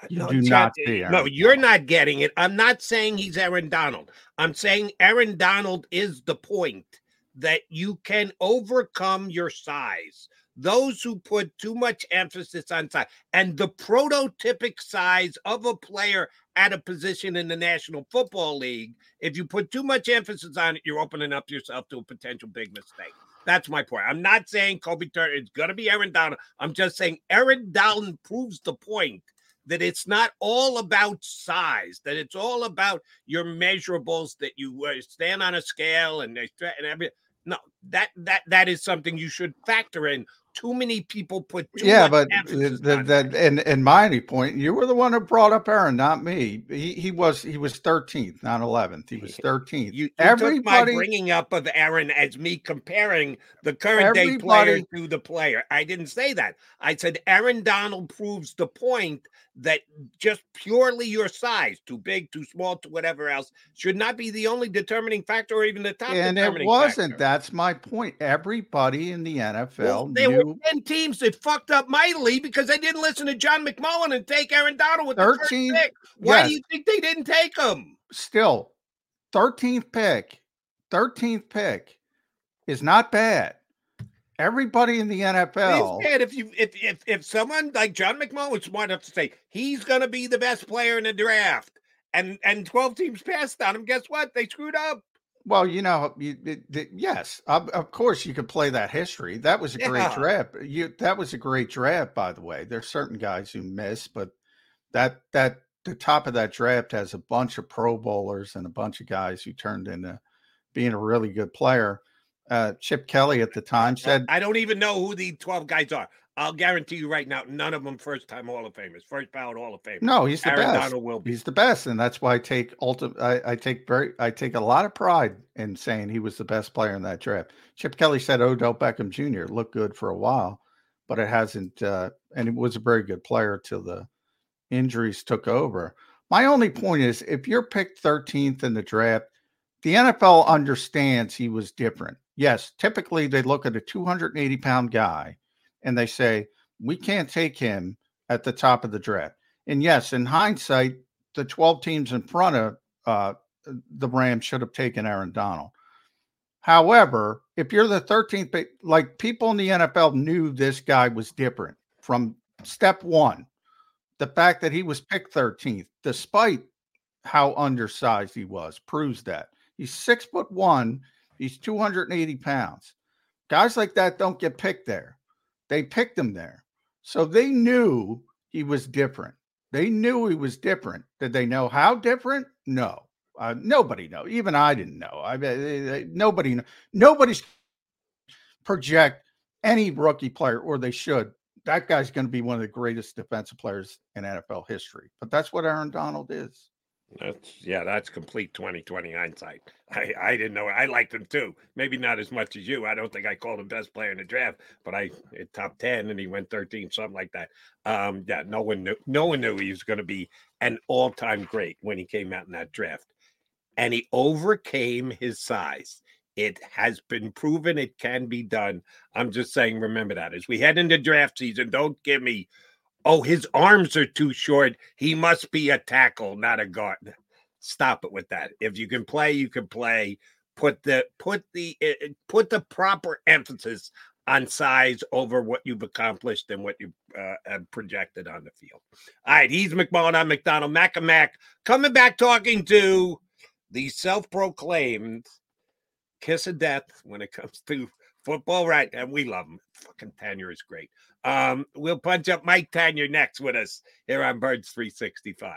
Uh, you no, do not see Aaron. No, you're not getting it. I'm not saying he's Aaron Donald. I'm saying Aaron Donald is the point that you can overcome your size. Those who put too much emphasis on size and the prototypic size of a player at a position in the National Football League, if you put too much emphasis on it, you're opening up yourself to a potential big mistake. That's my point. I'm not saying Kobie Turner is going to be Aaron Donald. I'm just saying Aaron Donald proves the point that it's not all about size, that it's all about your measurables, that you uh, stand on a scale and they and every. No, that that that is something you should factor in too many people put yeah but that, that and and my point you were the one who brought up aaron not me he, he was he was 13th not 11th he was 13th you, you everybody took my bringing up of aaron as me comparing the current day player to the player i didn't say that i said aaron donald proves the point that just purely your size, too big, too small, to whatever else, should not be the only determining factor or even the top. And it wasn't. Factor. That's my point. Everybody in the NFL well, there knew... were ten teams that fucked up mightily because they didn't listen to John McMullen and take Aaron Donald with 13, the pick. Why yes. do you think they didn't take him? Still, 13th pick, 13th pick is not bad. Everybody in the NFL. It's bad if you if if if someone like John McMullen was smart enough to say he's going to be the best player in the draft, and and twelve teams passed on him. Guess what? They screwed up. Well, you know, you, it, it, yes, of, of, course you could play that history. That was a yeah. great draft. You that was a great draft, by the way. There's certain guys who miss, but that that the top of that draft has a bunch of Pro Bowlers and a bunch of guys who turned into being a really good player uh, Chip Kelly at the time said, I don't even know who the 12 guys are. I'll guarantee you right now, none of them first time Hall of Famers, first ballot Hall of Famers. No, he's the Aaron best. Donald will be. He's the best, and that's why I take ultimate. I, I, take very, I take a lot of pride in saying he was the best player in that draft. Chip Kelly said Odell Beckham Jr. looked good for a while, but it hasn't, uh, and it was a very good player till the injuries took over. My only point is, if you're picked 13th in the draft, the NFL understands he was different yes, typically they look at a 280 pound guy and they say, we can't take him at the top of the draft. And yes, in hindsight, the 12 teams in front of uh, the Rams should have taken Aaron Donald. However, if you're the 13th, like people in the NFL knew this guy was different from step one. The fact that he was picked 13th, despite how undersized he was, proves that. He's six foot one. He's 280 pounds. Guys like that don't get picked there. They picked him there. So they knew he was different. They knew he was different. Did they know how different? No. Uh, nobody know. Even I didn't know. I mean, nobody nobody's project any rookie player, or they should. That guy's going to be one of the greatest defensive players in NFL history. But that's what Aaron Donald is. That's yeah, that's complete 2020 hindsight. I, I didn't know I liked him too. Maybe not as much as you. I don't think I called him best player in the draft, but I top 10 and he went 13, something like that. Um, yeah, no one knew no one knew he was gonna be an all-time great when he came out in that draft. And he overcame his size. It has been proven it can be done. I'm just saying, remember that as we head into draft season, don't give me oh, his arms are too short. He must be a tackle, not a guard. Stop it with that. If you can play, you can play. Put the put the uh, put the proper emphasis on size over what you've accomplished and what you uh, have projected on the field. All right, he's McMullen. I'm McDonald. Mac coming back talking to the self-proclaimed kiss of death when it comes to football, right? And we love him. Fucking Tanier is great. Um, we'll punch up Mike Tanier next with us here on Birds 365.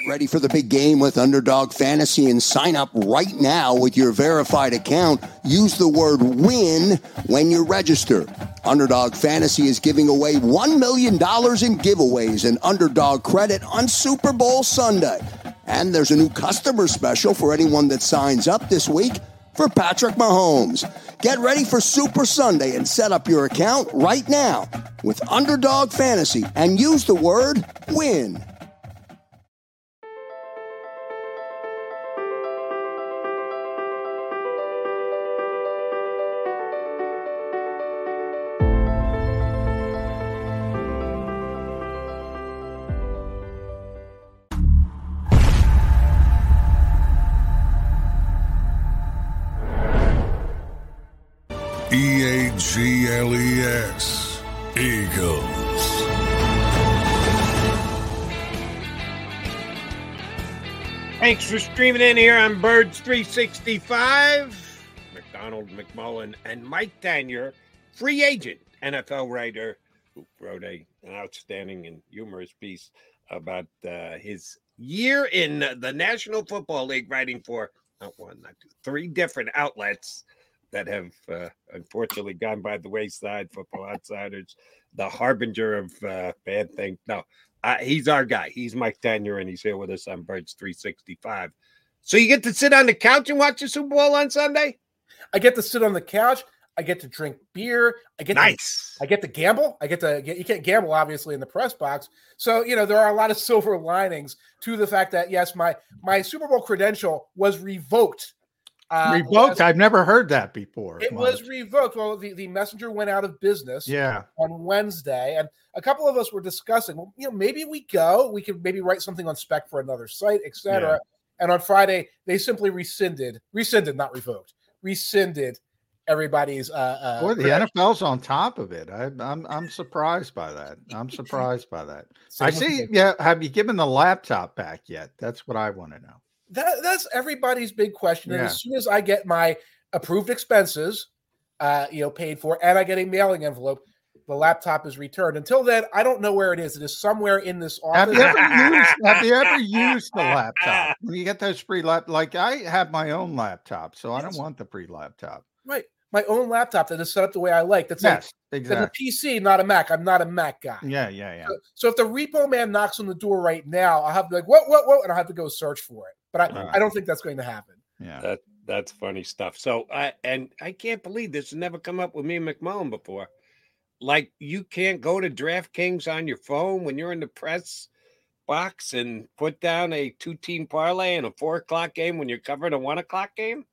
Get ready for the big game with Underdog Fantasy and sign up right now with your verified account. Use the word win when you register. Underdog Fantasy is giving away $1 million in giveaways and underdog credit on Super Bowl Sunday. And there's a new customer special for anyone that signs up this week for Patrick Mahomes. Get ready for Super Sunday and set up your account right now with Underdog Fantasy and use the word win. Thanks for streaming in here on Birds 365. McDonald McMullen and Mike Tanier, free agent NFL writer, who wrote a, an outstanding and humorous piece about uh, his year in the National Football League, writing for not one, not two, three different outlets that have uh, unfortunately gone by the wayside. Football Outsiders, the harbinger of uh, bad things. No, uh, he's our guy. He's Mike Tanier, and he's here with us on Birds 365. So you get to sit on the couch and watch the Super Bowl on Sunday? I get to sit on the couch. I get to drink beer. I get nice. To, I get to gamble. I get to get. You can't gamble obviously in the press box. So you know there are a lot of silver linings to the fact that yes, my my Super Bowl credential was revoked. Uh, revoked. I've never heard that before. It much. was revoked. Well, the, the messenger went out of business. Yeah. On Wednesday, and a couple of us were discussing. Well, you know, maybe we go. We could maybe write something on spec for another site, etc. Yeah. And on Friday, they simply rescinded, rescinded, not revoked, rescinded everybody's. Uh, uh, Boy, the NFL's on top of it. I, am I'm, I'm surprised by that. I'm surprised by that. I see. Yeah, have you given the laptop back yet? That's what I want to know. That that's everybody's big question. And as soon as I get my approved expenses, uh, you know, paid for, and I get a mailing envelope, the laptop is returned. Until then, I don't know where it is. It is somewhere in this office. Have you ever used, have you ever used the laptop? When you get those free lap, like I have my own laptop, so I don't want the free laptop. Right my own laptop that is set up the way I like. That's yes, like, exactly. a PC, not a Mac. I'm not a Mac guy. Yeah, yeah, yeah. So, so, if the repo man knocks on the door right now, I'll have to be like, what, what, what, and I'll have to go search for it. But I, right. I don't think that's going to happen. Yeah, that that's funny stuff. So I and I can't believe this has never come up with me and McMullen before. Like you can't go to DraftKings on your phone when you're in the press box and put down a two team parlay in a four o'clock game when you're covering a one o'clock game.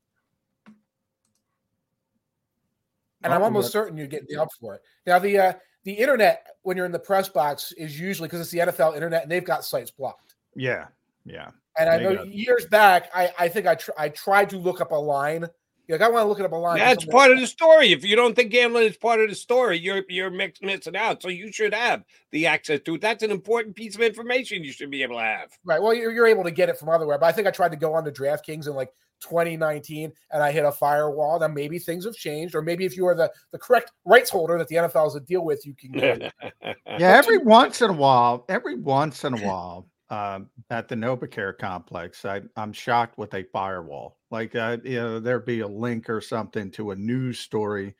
and I'm almost certain you're get up for it. Now the uh, the internet when you're in the press box is usually because it's the NFL internet and they've got sites blocked. Yeah, yeah. And I know years back, I I think I tr- I tried to look up a line. Like I want to look it up a line. That's part of the story. If you don't think gambling is part of the story, you're you're missing out. So you should have the access to it. That's an important piece of information you should be able to have. Right. Well, you're, you're able to get it from otherwhere. But I think I tried to go on to DraftKings in like 2019 and I hit a firewall, then maybe things have changed. Or maybe if you are the, the correct rights holder that the NFL has to deal with, you can get yeah, every once in a while, every once in a while, um, at the NovaCare complex, I, I'm shocked with a firewall. Like, uh, you know, there'd be a link or something to a news story,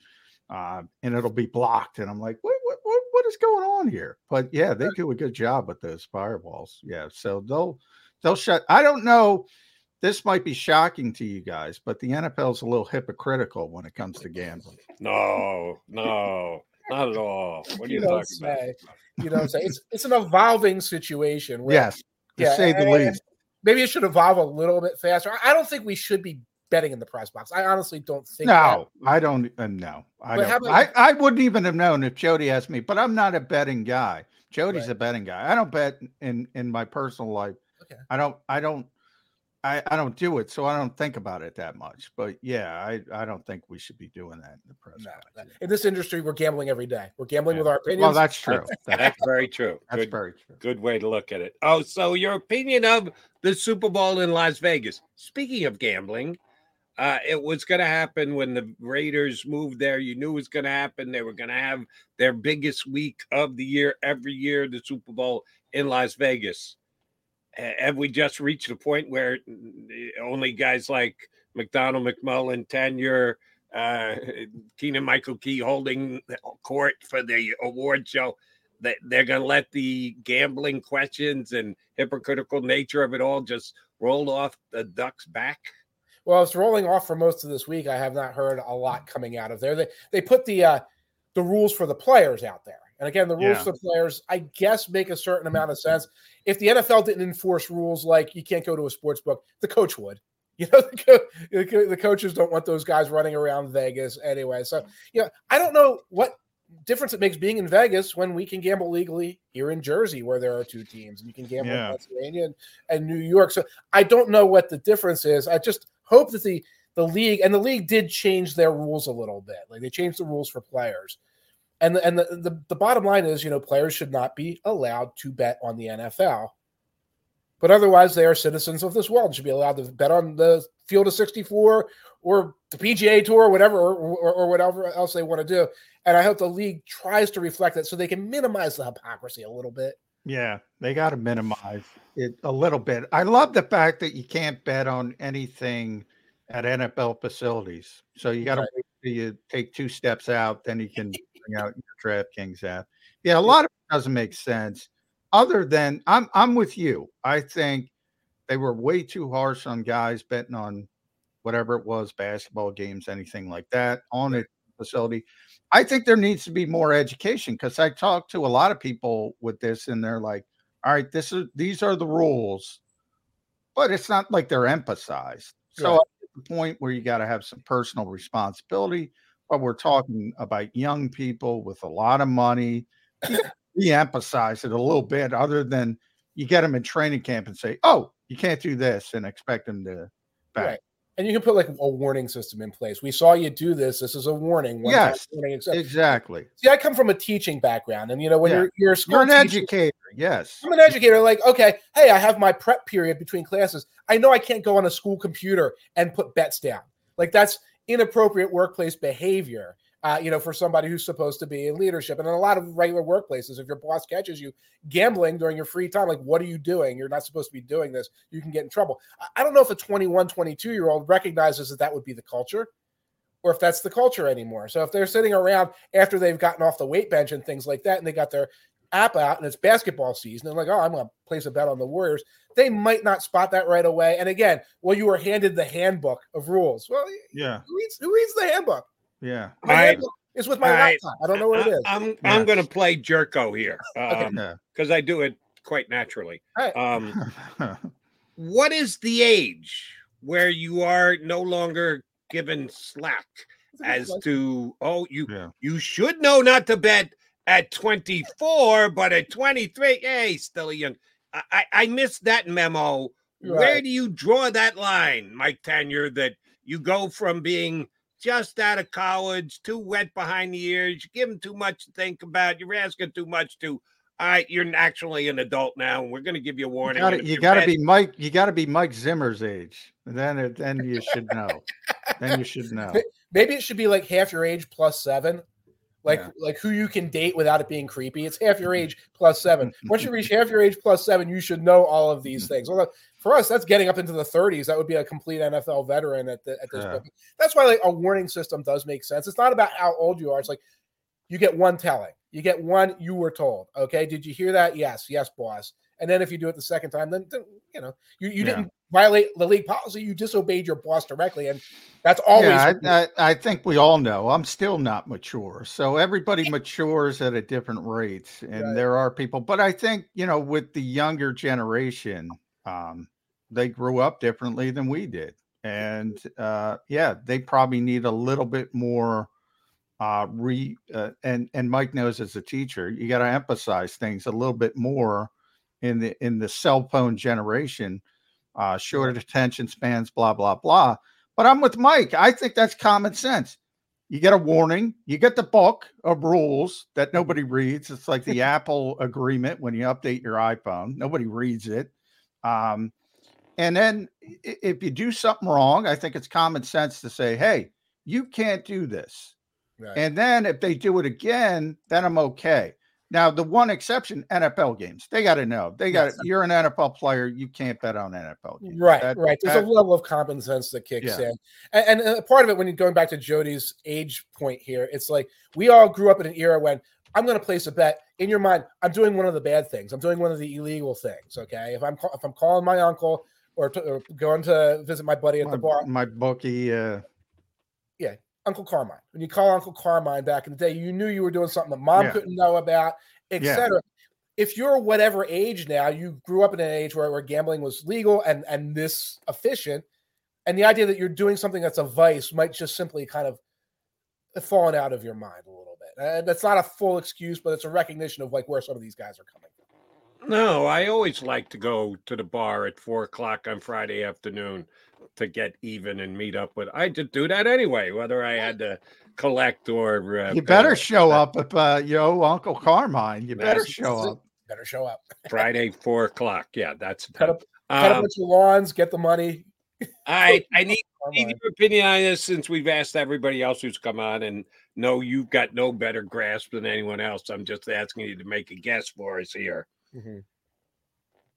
uh, and it'll be blocked, and I'm like, what, what, what, what is going on here? But yeah, they do a good job with those firewalls. Yeah, so they'll they'll shut. I don't know this might be shocking to you guys, but the NFL is a little hypocritical when it comes to gambling. No, no, not at all. What are you, you talking say, about? You know, what it's it's an evolving situation. Where, yes, to yeah, say the least. Maybe it should evolve a little bit faster. I don't think we should be betting in the press box. I honestly don't think. No, that. I don't. Uh, no, I don't. About, I, I wouldn't even have known if Jody asked me. But I'm not a betting guy. Jody's right. a betting guy. I don't bet in in my personal life. Okay. I don't. I don't I, I don't do it, so I don't think about it that much. But yeah, I, I don't think we should be doing that in the press. No, in this industry, we're gambling every day. We're gambling yeah. with our opinions. Well, that's true. That's, very true. That's good, very true. Good way to look at it. Oh, so your opinion of the Super Bowl in Las Vegas. Speaking of gambling, uh, it was going to happen when the Raiders moved there. You knew it was going to happen. They were going to have their biggest week of the year every year, the Super Bowl in Las Vegas have we just reached a point where only guys like McDonald, McMullen, Tanier, uh, Keegan Michael Key holding court for the award show, that they're going to let the gambling questions and hypocritical nature of it all just roll off the Ducks' back? Well, it's rolling off for most of this week. I have not heard a lot coming out of there. They they put the uh, the rules for the players out there. And again, the rules yeah. for players, I guess, make a certain amount of sense. If the NFL didn't enforce rules like you can't go to a sports book, the coach would. You know, the, co- the coaches don't want those guys running around Vegas anyway. So, you know, I don't know what difference it makes being in Vegas when we can gamble legally here in Jersey, where there are two teams, and you can gamble yeah. in Pennsylvania and, and New York. So I don't know what the difference is. I just hope that the the league and the league did change their rules a little bit. Like they changed the rules for players. And the, and the, the, the bottom line is, you know, players should not be allowed to bet on the NFL. But otherwise, they are citizens of this world. and Should be allowed to bet on the field of 64 or the PGA Tour, or whatever, or, or, or whatever else they want to do. And I hope the league tries to reflect that so they can minimize the hypocrisy a little bit. Yeah, they got to minimize it a little bit. I love the fact that you can't bet on anything at NFL facilities. So you got to right. wait till you take two steps out, then you can out your DraftKings app. Yeah, a lot of it doesn't make sense. Other than I'm I'm with you. I think they were way too harsh on guys betting on whatever it was, basketball games, anything like that, on it facility. I think there needs to be more education because I talk to a lot of people with this, and they're like, "All right, this is these are the rules," but it's not like they're emphasized. So Right. at the point where you got to have some personal responsibility, but we're talking about young people with a lot of money. Re-emphasize it a little bit, other than you get them in training camp and say, "Oh, you can't do this," and expect them to back. Right. And you can put like a warning system in place. We saw you do this. This is a warning. one Yes, warning, exactly. See, I come from a teaching background, and you know, when Yeah. you're you're a school You're an teacher- educator, yes. I'm an educator. Like, okay, hey, I have my prep period between classes. I know I can't go on a school computer and put bets down. Like that's inappropriate workplace behavior. Uh, you know, for somebody who's supposed to be in leadership, and in a lot of regular workplaces, if your boss catches you gambling during your free time, like, what are you doing? You're not supposed to be doing this. You can get in trouble. I- don't know if a 21, 22 year old recognizes that that would be the culture or if that's the culture anymore. So if they're sitting around after they've gotten off the weight bench and things like that, and they got their app out and it's basketball season, and like, oh, I'm going to place a bet on the Warriors, they might not spot that right away. And again, well, you were handed the handbook of rules. Well, Yeah, who reads, who reads the handbook? yeah. My All right. handbook is with my All right. laptop. I don't know what it is. I, am Yeah. I'm going to play Jerko here Okay. because I do it quite naturally. All right. Um, what is the age where you are no longer given slack as to oh you Yeah. you should know not to bet at 24 but at 23 hey still a young i i, I missed that memo where do you draw that line mike Tanier that you go from being just out of college too wet behind the ears you give them too much to think about you're asking too much to all right you're actually an adult now and we're going to give you a warning gotta, and if you you gotta be Mike. You gotta be Mike Zimmer's age. Then, it, then you should know. then you should know. Maybe it should be like half your age plus seven. Like Yeah. like who you can date without it being creepy. It's half your mm-hmm. age plus seven. Once you reach half your age plus seven, you should know all of these mm-hmm. things. Although for us, that's getting up into the 30s. That would be a complete NFL veteran at, the, at this Yeah. point. That's why like a warning system does make sense. It's not about how old you are. It's like you get one telling. You get one you were told. Okay. Did you hear that? Yes. Yes, boss. And then if you do it the second time, then, then you know you, you Yeah. didn't violate the league policy. You disobeyed your boss directly, and that's always yeah, I, I, I think we all know I'm still not mature. So everybody matures at a different rate, and Right. there are people. But I think you know, with the younger generation, um, they grew up differently than we did, and uh, yeah, they probably need a little bit more. Uh, re uh, and and Mike knows as a teacher, you got to emphasize things a little bit more in the in the cell phone generation, uh, short attention spans, blah blah blah. But I'm with Mike. I think that's common sense. You get a warning, you get the book of rules that nobody reads. It's like the Apple agreement when you update your iPhone, nobody reads it. Um, and then if you do something wrong, I think it's common sense to say, hey, you can't do this. Right. And then if they do it again, then I'm okay. Now, the one exception, NFL games, they got to know. They got Yes. you're an NFL player, you can't bet on NFL games. Right, That- right. There's that- a level of common sense that kicks Yeah. in, and, and uh, part of it when you're going back to Jody's age point here, it's like we all grew up in an era when I'm going to place a bet. In your mind, I'm doing one of the bad things. I'm doing one of the illegal things. Okay, if I'm if I'm calling my uncle or, to, or going to visit my buddy at the bar, my bookie, uh, Uncle Carmine. When you call Uncle Carmine back in the day, you knew you were doing something that mom Yeah. couldn't know about, Yeah. etc. If you're whatever age now, you grew up in an age where, where gambling was legal and and this efficient, and the idea that you're doing something that's a vice might just simply kind of have fallen out of your mind a little bit. And that's not a full excuse, but it's a recognition of like where some of these guys are coming from. No, I always like to go to the bar at four o'clock on Friday afternoon to get even and meet up with. I just do that anyway, whether I had to collect or. Uh, you better pay. show up if uh, yo Uncle Carmine. You better That's- show up. Better show up. Friday four o'clock. Yeah, that's. Cut up, cut up Um, with your lawns, get the money. I I need, need your opinion on this since we've asked everybody else who's come on, and no, you've got no better grasp than anyone else. I'm just asking you to make a guess for us here. Mhm.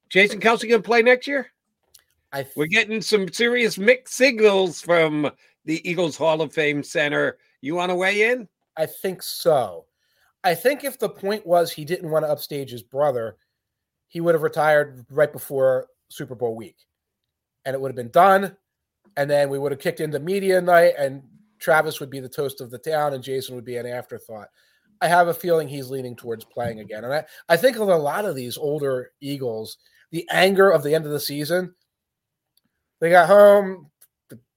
Jason Kelce gonna play next year? I We're getting some serious mixed signals from the Eagles Hall of Fame Center. You want to weigh in? I think so. I think if the point was he didn't want to upstage his brother, he would have retired right before Super Bowl week. And it would have been done. And then we would have kicked into media night and Travis would be the toast of the town and Jason would be an afterthought. I have a feeling he's leaning towards playing again. And I, I think with a lot of these older Eagles, the anger of the end of the season, they got home,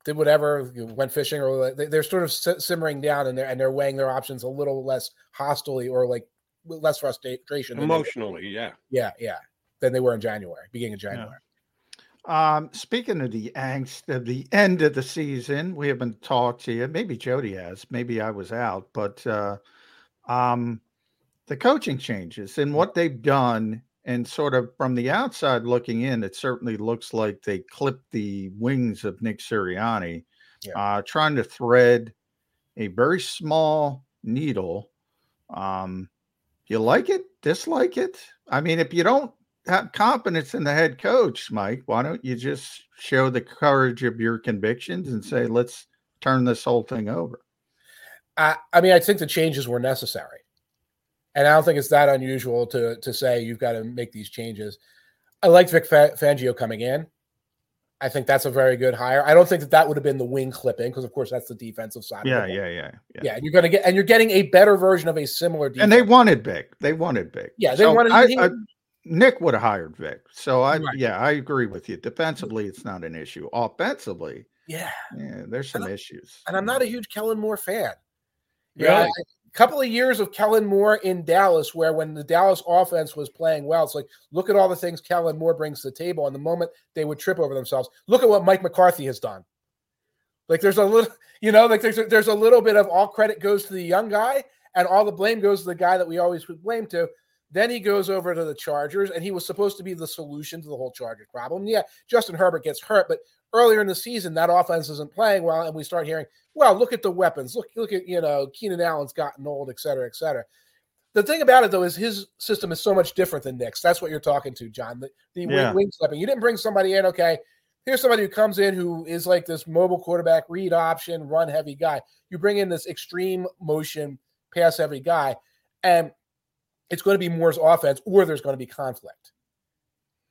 did whatever, went fishing, or they're sort of simmering down and they're and they're weighing their options a little less hostily or like less frustration. Emotionally, yeah, yeah, yeah, than they were in January, beginning of January. Yeah. Um, speaking of the angst of the end of the season, we haven't talked to you. Maybe Jody has. Maybe I was out, but uh, um, the coaching changes and what they've done, and sort of from the outside looking in, it certainly looks like they clipped the wings of Nick Sirianni, yeah. uh, trying to thread a very small needle. Um, you like it? Dislike it? I mean, if you don't have confidence in the head coach, Mike, why don't you just show the courage of your convictions and say, let's turn this whole thing over? I, I mean, I think the changes were necessary. And I don't think it's that unusual to to say you've got to make these changes. I liked Vic Fangio coming in. I think that's a very good hire. I don't think that that would have been the wing clipping because, of course, that's the defensive side. Yeah, yeah, yeah, yeah. Yeah, you're to get and you're getting a better version of a similar. Defense. And they wanted Vic. They wanted Vic. Yeah, they so wanted. I, I, Nick would have hired Vic. So I, right. yeah, I agree with you. Defensively, it's not an issue. Offensively, yeah, yeah, there's some and issues. And I'm not a huge Kellen Moore fan. Yeah, couple of years of Kellen Moore in Dallas, where when the Dallas offense was playing well, it's like, look at all the things Kellen Moore brings to the table. And the moment they would trip over themselves, look at what Mike McCarthy has done. Like there's a little, you know, like there's a, there's a little bit of all credit goes to the young guy, and all the blame goes to the guy that we always would blame to. Then he goes over to the Chargers, and he was supposed to be the solution to the whole Chargers problem. Yeah, Justin Herbert gets hurt, but earlier in the season, that offense isn't playing well, and we start hearing, well, look at the weapons. Look, look at you know, Keenan Allen's gotten old, et cetera, et cetera. The thing about it though is his system is so much different than Nick's. That's what you're talking to, John. The, the yeah. wing, wing stepping. You didn't bring somebody in, okay. Here's somebody who comes in who is like this mobile quarterback, read option, run heavy guy. You bring in this extreme motion, pass heavy guy, and it's going to be Moore's offense or there's going to be conflict.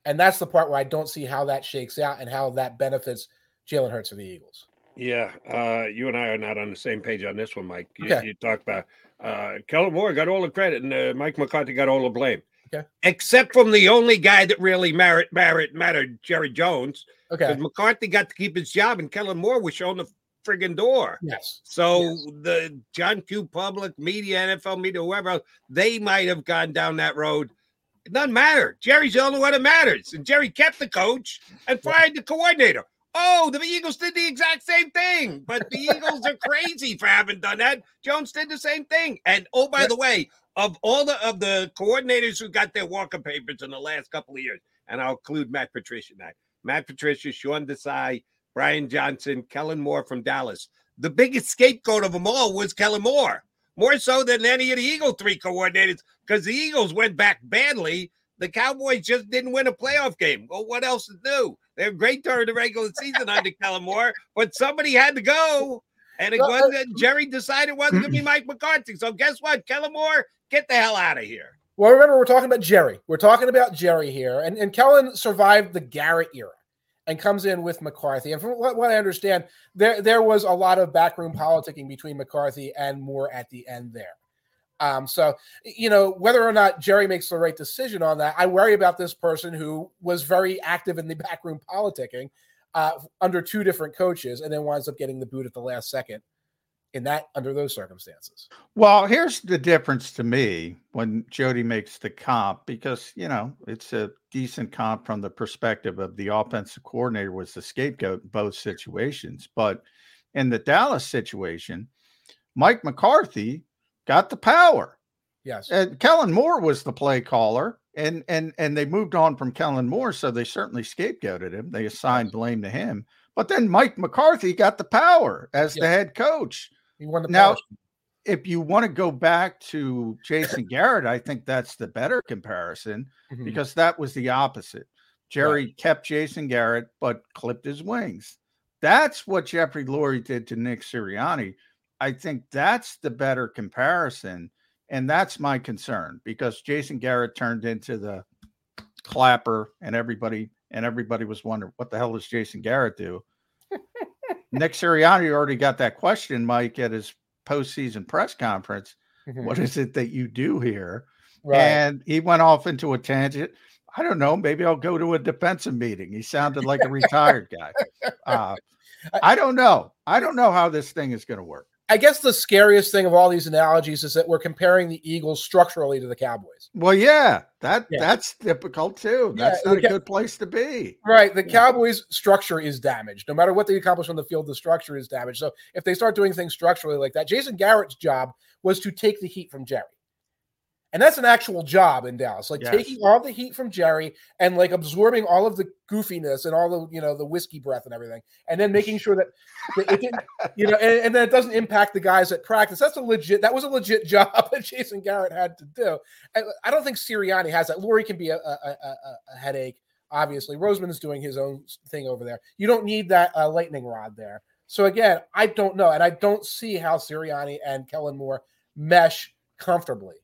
And that's the part where I don't see how that shakes out and how that benefits Jalen Hurts of the Eagles. Yeah, uh, you and I are not on the same page on this one, Mike. You, okay. you talk about uh, Kellen Moore got all the credit and uh, Mike McCarthy got all the blame. Okay. Except from the only guy that really merit, merit mattered, Jerry Jones. Okay. Because McCarthy got to keep his job and Kellen Moore was shown the friggin' door. Yes. So yes. the John Q. Public media, NFL media, whoever else, they might have gone down that road. It doesn't matter. Jerry's the only one that matters. And Jerry kept the coach and fired the coordinator. Oh, the Eagles did the exact same thing, but the Eagles are crazy for having done that. Jones did the same thing. And oh, by the way, of all the of the coordinators who got their walker papers in the last couple of years, and I'll include Matt Patricia now. Matt Patricia, Sean Desai, Brian Johnson, Kellen Moore from Dallas. The biggest scapegoat of them all was Kellen Moore, more so than any of the Eagle three coordinators, because the Eagles went back badly. The Cowboys just didn't win a playoff game. Well, what else to do? They're great during the regular season under Kellen Moore, but somebody had to go. And it uh, wasn't Jerry decided it wasn't going to be Mike McCarthy. So guess what? Kellen Moore, get the hell out of here. Well, remember, we're talking about Jerry. We're talking about Jerry here. And, and Kellen survived the Garrett era and comes in with McCarthy. And from what, I understand, there there was a lot of backroom politicking between McCarthy and Moore at the end there. Um, so you know whether or not Jerry makes the right decision on that, I worry about this person who was very active in the backroom politicking uh, under two different coaches, and then winds up getting the boot at the last second in that under those circumstances. Well, here's the difference to me when Jody makes the comp because you know it's a decent comp from the perspective of the offensive coordinator was the scapegoat in both situations, but in the Dallas situation, Mike McCarthy got the power. Yes, and Kellen Moore was the play caller. And and and they moved on from Kellen Moore, so they certainly scapegoated him. They assigned blame to him. But then Mike McCarthy got the power as the head coach. He won the now. If you want to go back to Jason Garrett, I think that's the better comparison mm-hmm. because that was the opposite. Jerry right. kept Jason Garrett but clipped his wings. That's what Jeffrey Lurie did to Nick Sirianni. I think that's the better comparison. And that's my concern because Jason Garrett turned into the clapper and everybody and everybody was wondering what the hell does Jason Garrett do? Nick Sirianni already got that question, Mike, at his postseason press conference. Mhm. What is it that you do here? Right. And he went off into a tangent. I don't know. Maybe I'll go to a defensive meeting. He sounded like a retired guy. Uh, I don't know. I don't know how this thing is going to work. I guess the scariest thing of all these analogies is that we're comparing the Eagles structurally to the Cowboys. Well, yeah, that Yeah. that's difficult too. Yeah, That's not okay. a good place to be. Right. The Cowboys' structure is damaged. No matter what they accomplish on the field, the structure is damaged. So if they start doing things structurally like that, Jason Garrett's job was to take the heat from Jerry. And that's an actual job in Dallas, like Yes. taking all the heat from Jerry and like absorbing all of the goofiness and all the you know the whiskey breath and everything, and then making sure that, it didn't, you know, and, and then it doesn't impact the guys at practice. That's a legit. That was a legit job that Jason Garrett had to do. And I don't think Sirianni has that. Lurie can be a, a, a, a- a headache. Obviously, Roseman is doing his own thing over there. You don't need that uh, lightning rod there. So again, I don't know, and I don't see how Sirianni and Kellen Moore mesh comfortably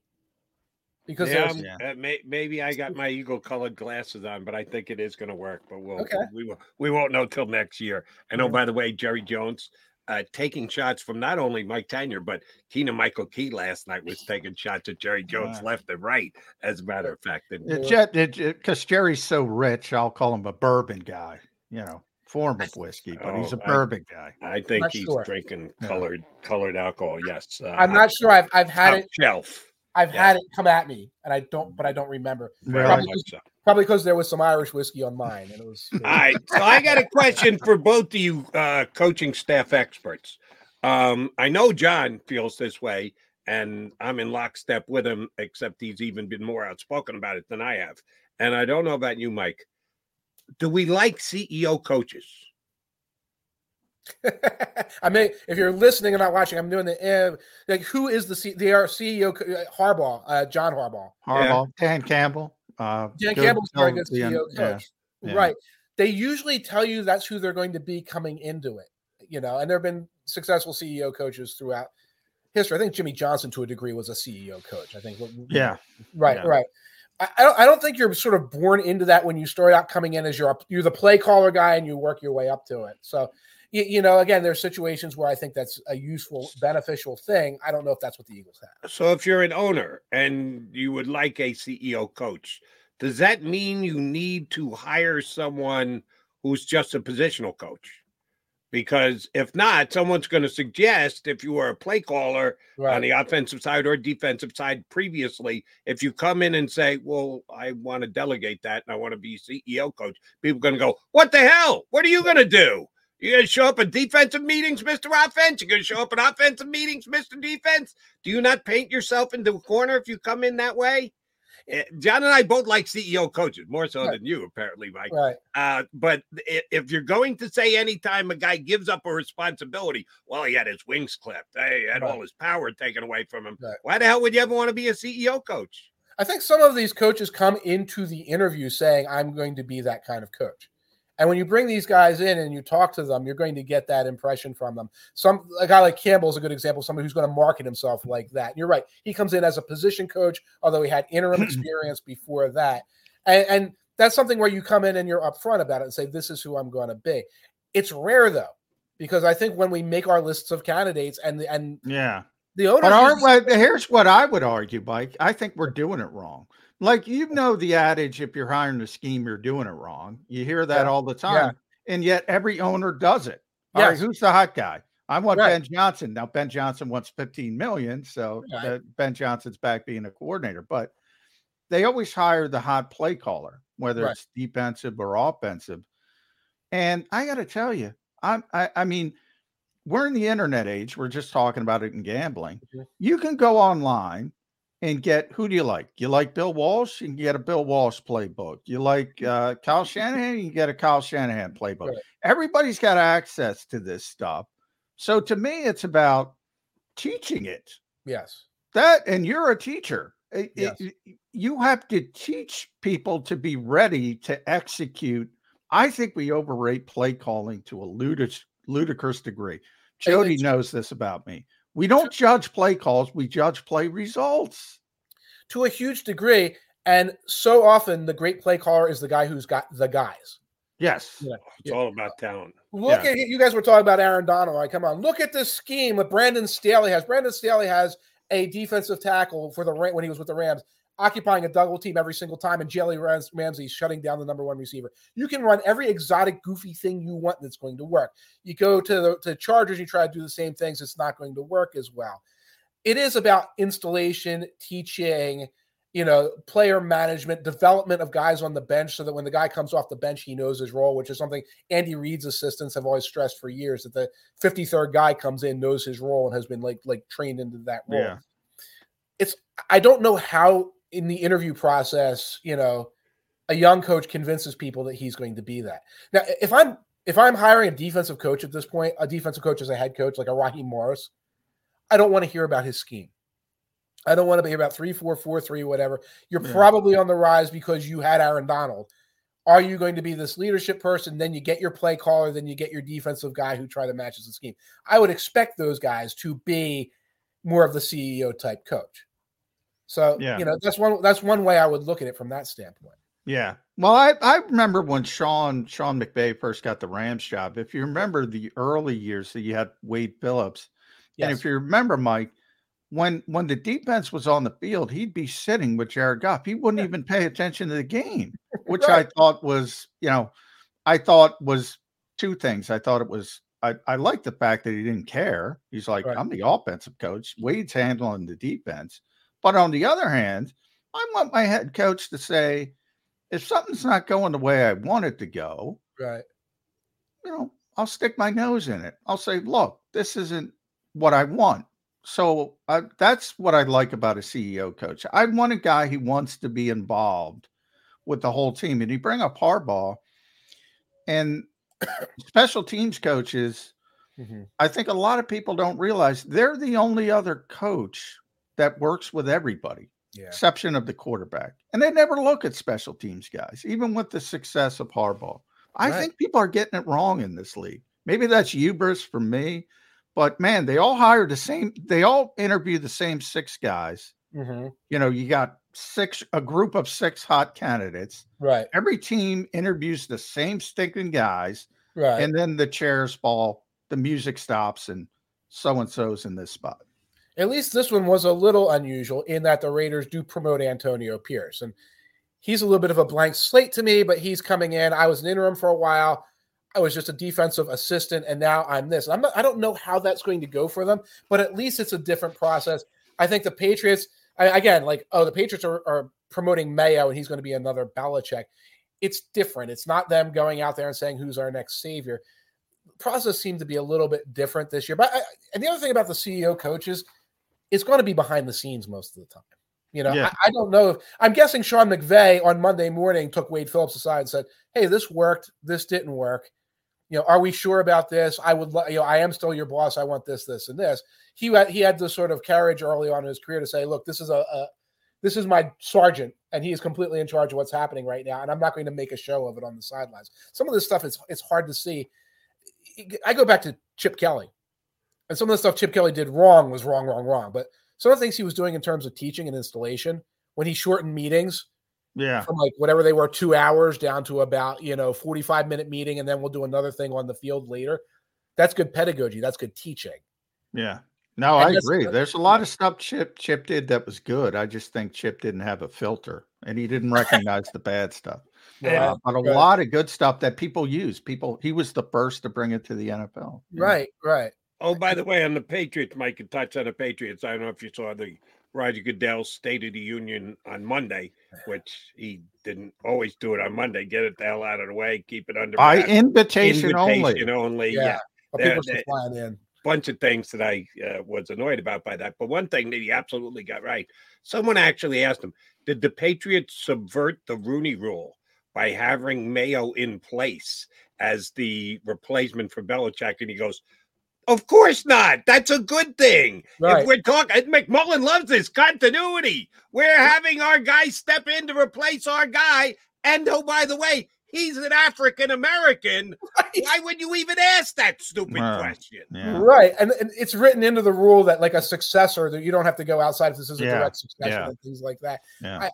because yeah, there's uh, may, maybe I got my eagle colored glasses on, but I think it is going to work. But we'll Okay. we will we won't know till next year. I know. Yeah. By the way, Jerry Jones uh, taking shots from not only Mike Tanier but Keegan Michael Key last night was taking shots at Jerry Jones Wow. left and right. As a matter of fact, and It jet because Jerry's so rich, I'll call him a bourbon guy. You know, form of whiskey, but he's a Oh, I- bourbon guy. I think Not he's sure. drinking Yeah. colored colored alcohol. Yes, uh, I'm not sure. I've I've had it. shelf. I've Yeah. had it come at me, and I don't, but I don't remember. Very Probably much so. Probably because there was some Irish whiskey on mine, and it was. All right. So I got a question for both of you uh, coaching staff experts. Um, I know John feels this way, and I'm in lockstep with him, except he's even been more outspoken about it than I have. And I don't know about you, Mike. Do we like CEO coaches? I mean, if you're listening and not watching, I'm doing the uh, like. Who is the C, the our CEO co- uh, Harbaugh? Uh, John Harbaugh. Harbaugh, Dan Campbell. Uh, Dan good- Campbell's a very good CEO coach. yeah. Right. They usually tell you that's who they're going to be coming into it. You know, and there have been successful CEO coaches throughout history. I think Jimmy Johnson, to a degree, was a CEO coach. I think. Yeah. Right. Yeah. Right. I, I don't. I don't think you're sort of born into that when you start out coming in as you're a, you're the play caller guy and you work your way up to it. So. You, you know, again, there's situations where I think that's a useful, beneficial thing. I don't know if that's what the Eagles have. So if you're an owner and you would like a CEO coach, does that mean you need to hire someone who's just a positional coach? Because if not, someone's going to suggest if you were a play caller on the offensive side or defensive side previously, if you come in and say, Well, I want to delegate that and I want to be CEO coach, people are going to go, What the hell? What are you going to do? You're going to show up at defensive meetings, Mr. Offense? You're going to show up at offensive meetings, Mr. Defense? Do you not paint yourself into a corner if you come in that way? Eh, John and I both like CEO coaches, more so Right. than you, apparently, Mike. Right. Uh, but if you're going to say anytime a guy gives up a responsibility, well, he had his wings clipped, hey, he had all his power taken away from him. Right. Why the hell would you ever want to be a CEO coach? I think some of these coaches come into the interview saying, I'm going to be that kind of coach. And when you bring these guys in and you talk to them, you're going to get that impression from them. Some a guy like Campbell is a good example, somebody who's going to market himself like that. And you're right. He comes in as a position coach, although he had interim experience before that. And, and that's something where you come in and you're upfront about it and say, This is who I'm going to be. It's rare though, because I think when we make our lists of candidates and and Yeah. the owners But here's what I would argue, Mike. I think we're doing it wrong. Like you know the adage, if you're hiring a scheme, you're doing it wrong. You hear that Yeah. all the Yeah. time, and yet every owner does it. All right, Yes. who's the hot guy? I want Right. Ben Johnson. Now Ben Johnson wants 15 million, so Right. Ben Johnson's back being a coordinator. But they always hire the hot play caller, whether Right. it's defensive or offensive. And I got to tell you, I'm, I, I mean, we're in the internet age. We're just talking about it in gambling. Mhm. You can go online and get who do you like? You like Bill Walsh? You can get a Bill Walsh playbook. You like uh, Kyle Shanahan? You can get a Kyle Shanahan playbook. Right. Everybody's got access to this stuff. So to me, it's about teaching it. yes. That and you're a teacher. It- it- Yes. you have to teach people to be ready to execute. I think we overrate play calling to a ludic- ludicrous degree. Jody knows this about me. We don't judge play calls, we judge play results. to a huge degree. And so often, the great play caller is the guy who's got the guys. Yes. Yeah. It's all about talent. Look Yeah. at you guys were talking about Aaron Donald. Like, come on, look at this scheme that Brandon Staley has. Brandon Staley has a defensive tackle for the when he was with the Rams, occupying a double team every single time, and Jalen Rams- Ramsey shutting down the number one receiver. You can run every exotic, goofy thing you want that's going to work. You go to the to Chargers, you try to do the same things, it's not going to work as well. It is about installation, teaching, you know, player management, development of guys on the bench so that when the guy comes off the bench, he knows his role, which is something Andy Reid's assistants have always stressed for years that the 53rd guy comes in, knows his role, and has been like like trained into that role. Yeah. It's I don't know how in the interview process, you know, a young coach convinces people that he's going to be that. Now, if I'm if I'm hiring a defensive coach at this point, a defensive coach as a head coach, like a Raheem Morris, I don't want to hear about his scheme. I don't want to be about three, four, four, three, whatever. You're Yeah. probably on the rise because you had Aaron Donald. Are you going to be this leadership person? Then you get your play caller, then you get your defensive guy who try to match the scheme. I would expect those guys to be more of the CEO type coach. So Yeah. you know that's one that's one way I would look at it from that standpoint. Yeah. Well, I, I remember when Sean Sean McVay first got the Rams job. If you remember the early years that you had Wade Phillips, and if you remember, Mike, when when the defense was on the field, he'd be sitting with Jared Goff. He wouldn't even pay attention to the game, which I thought was, you know, I thought was two things. I thought it was I, I liked the fact that he didn't care. He's like, Right. I'm the offensive coach. Wade's handling the defense. But on the other hand, I want my head coach to say, if something's not going the way I want it to go, Right. you know, I'll stick my nose in it. I'll say, look, this isn't what I want. So I, that's what I like about a CEO coach. I want a guy who wants to be involved with the whole team. And you bring up Harbaugh and special teams coaches. Mhm. I think a lot of people don't realize they're the only other coach that works with everybody, Yeah. exception of the quarterback. And they never look at special teams guys, even with the success of Harbaugh. I Right. think people are getting it wrong in this league. Maybe that's hubris for me, but man, they all hire the same, they all interview the same six guys. Mhm. You know, you got six, a group of six hot candidates. Right. Every team interviews the same stinking guys Right. and then the chairs fall, the music stops, and so and so's in this spot. At least this one was a little unusual in that the Raiders do promote Antonio Pierce. And he's a little bit of a blank slate to me, but he's coming in. I was an interim for a while. I was just a defensive assistant, and now I'm this. I'm not, I don't know how that's going to go for them, but at least it's a different process. I think the Patriots, I, again, like, oh, the Patriots are, are promoting Mayo and he's going to be another Belichick. It's different. It's not them going out there and saying who's our next savior. process seemed to be a little bit different this year. But I, and the other thing about the CEO coaches, it's going to be behind the scenes most of the time. You know, Yeah. I, I don't know. If, I'm guessing Sean McVay on Monday morning took Wade Phillips aside and said, "Hey, this worked. This didn't work. You know, are we sure about this? I would, you know, I am still your boss. I want this, this, and this." He had he had the sort of courage early on in his career to say, "Look, this is a, a this is my sergeant, and he is completely in charge of what's happening right now, and I'm not going to make a show of it on the sidelines." Some of this stuff is it's hard to see. I go back to Chip Kelly, and some of the stuff Chip Kelly did wrong was wrong, wrong, wrong. But some of the things he was doing in terms of teaching and installation, when he shortened meetings Yeah. from like whatever they were two hours down to about you know 45 minute meeting, and then we'll do another thing on the field later. That's good pedagogy. That's good teaching. Yeah. No, And I agree. There's a lot of stuff Chip Chip did that was good. I just think Chip didn't have a filter and he didn't recognize the bad stuff. Yeah, Uh, but a right. lot of good stuff that people use. People he was the first to bring it to the NFL. you know? Right, right. Oh, by the way, on the Patriots, Mike, can touch on the Patriots. I don't know if you saw the Roger Goodell State of the Union on Monday, which he didn't always do it on Monday. Get it the hell out of the way, keep it under By wraps. invitation only. Invitation only. Yeah, Yeah. but There- people still there- flying in. bunch of things that I uh, was annoyed about by that. But one thing that he absolutely got right. Someone actually asked him, "Did the Patriots subvert the Rooney Rule by having Mayo in place as the replacement for Belichick?" And he goes. Of course not. That's a good thing. Right. If we're talking, McMullen loves this continuity. We're having our guy step in to replace our guy. And oh, by the way, he's an African American. Why would you even ask that stupid Wow. question? Yeah. Right, and, and it's written into the rule that like a successor that you don't have to go outside if this is a Yeah, direct succession yeah. and things like that. Yeah. I,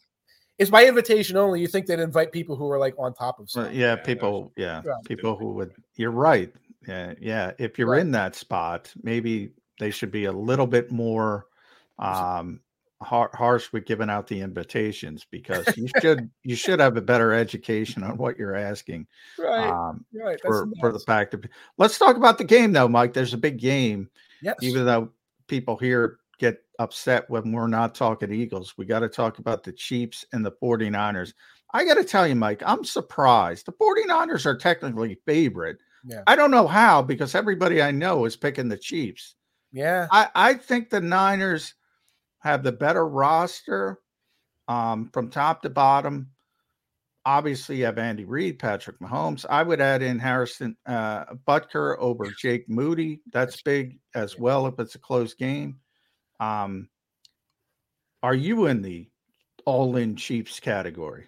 it's by invitation only. You think they'd invite people who are like on top of Well, yeah, people, yeah, Yeah. people who would. You're right. Yeah, yeah. If you're Right. in that spot, maybe they should be a little bit more um har- harsh with giving out the invitations because you should you should have a better education on what you're asking. Right, Um, right, for for the fact of let's talk about the game though, Mike. There's a big game. Yes. Even though people here get upset when we're not talking Eagles, we got to talk about the Chiefs and the 49ers. I got to tell you, Mike, I'm surprised. The 49ers are technically favorite. Yeah. I don't know how because everybody I know is picking the Chiefs. Yeah. I, I think the Niners have the better roster um, from top to bottom. Obviously, you have Andy Reid, Patrick Mahomes. I would add in Harrison uh, Butker over Jake Moody. That's big as well if it's a close game. Um, are you in the all in Chiefs category?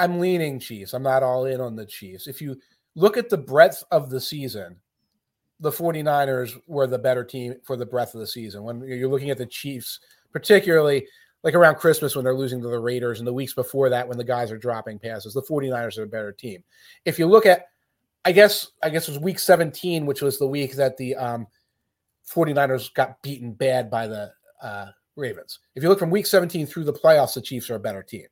I'm leaning Chiefs. I'm not all in on the Chiefs. If you look at the breadth of the season, the 49ers were the better team for the breadth of the season. When you're looking at the Chiefs, particularly like around Christmas when they're losing to the Raiders and the weeks before that when the guys are dropping passes, the 49ers are a better team. If you look at I guess I guess it was week 17, which was the week that the um 49ers got beaten bad by the uh Ravens. If you look from week 17 through the playoffs, the Chiefs are a better team.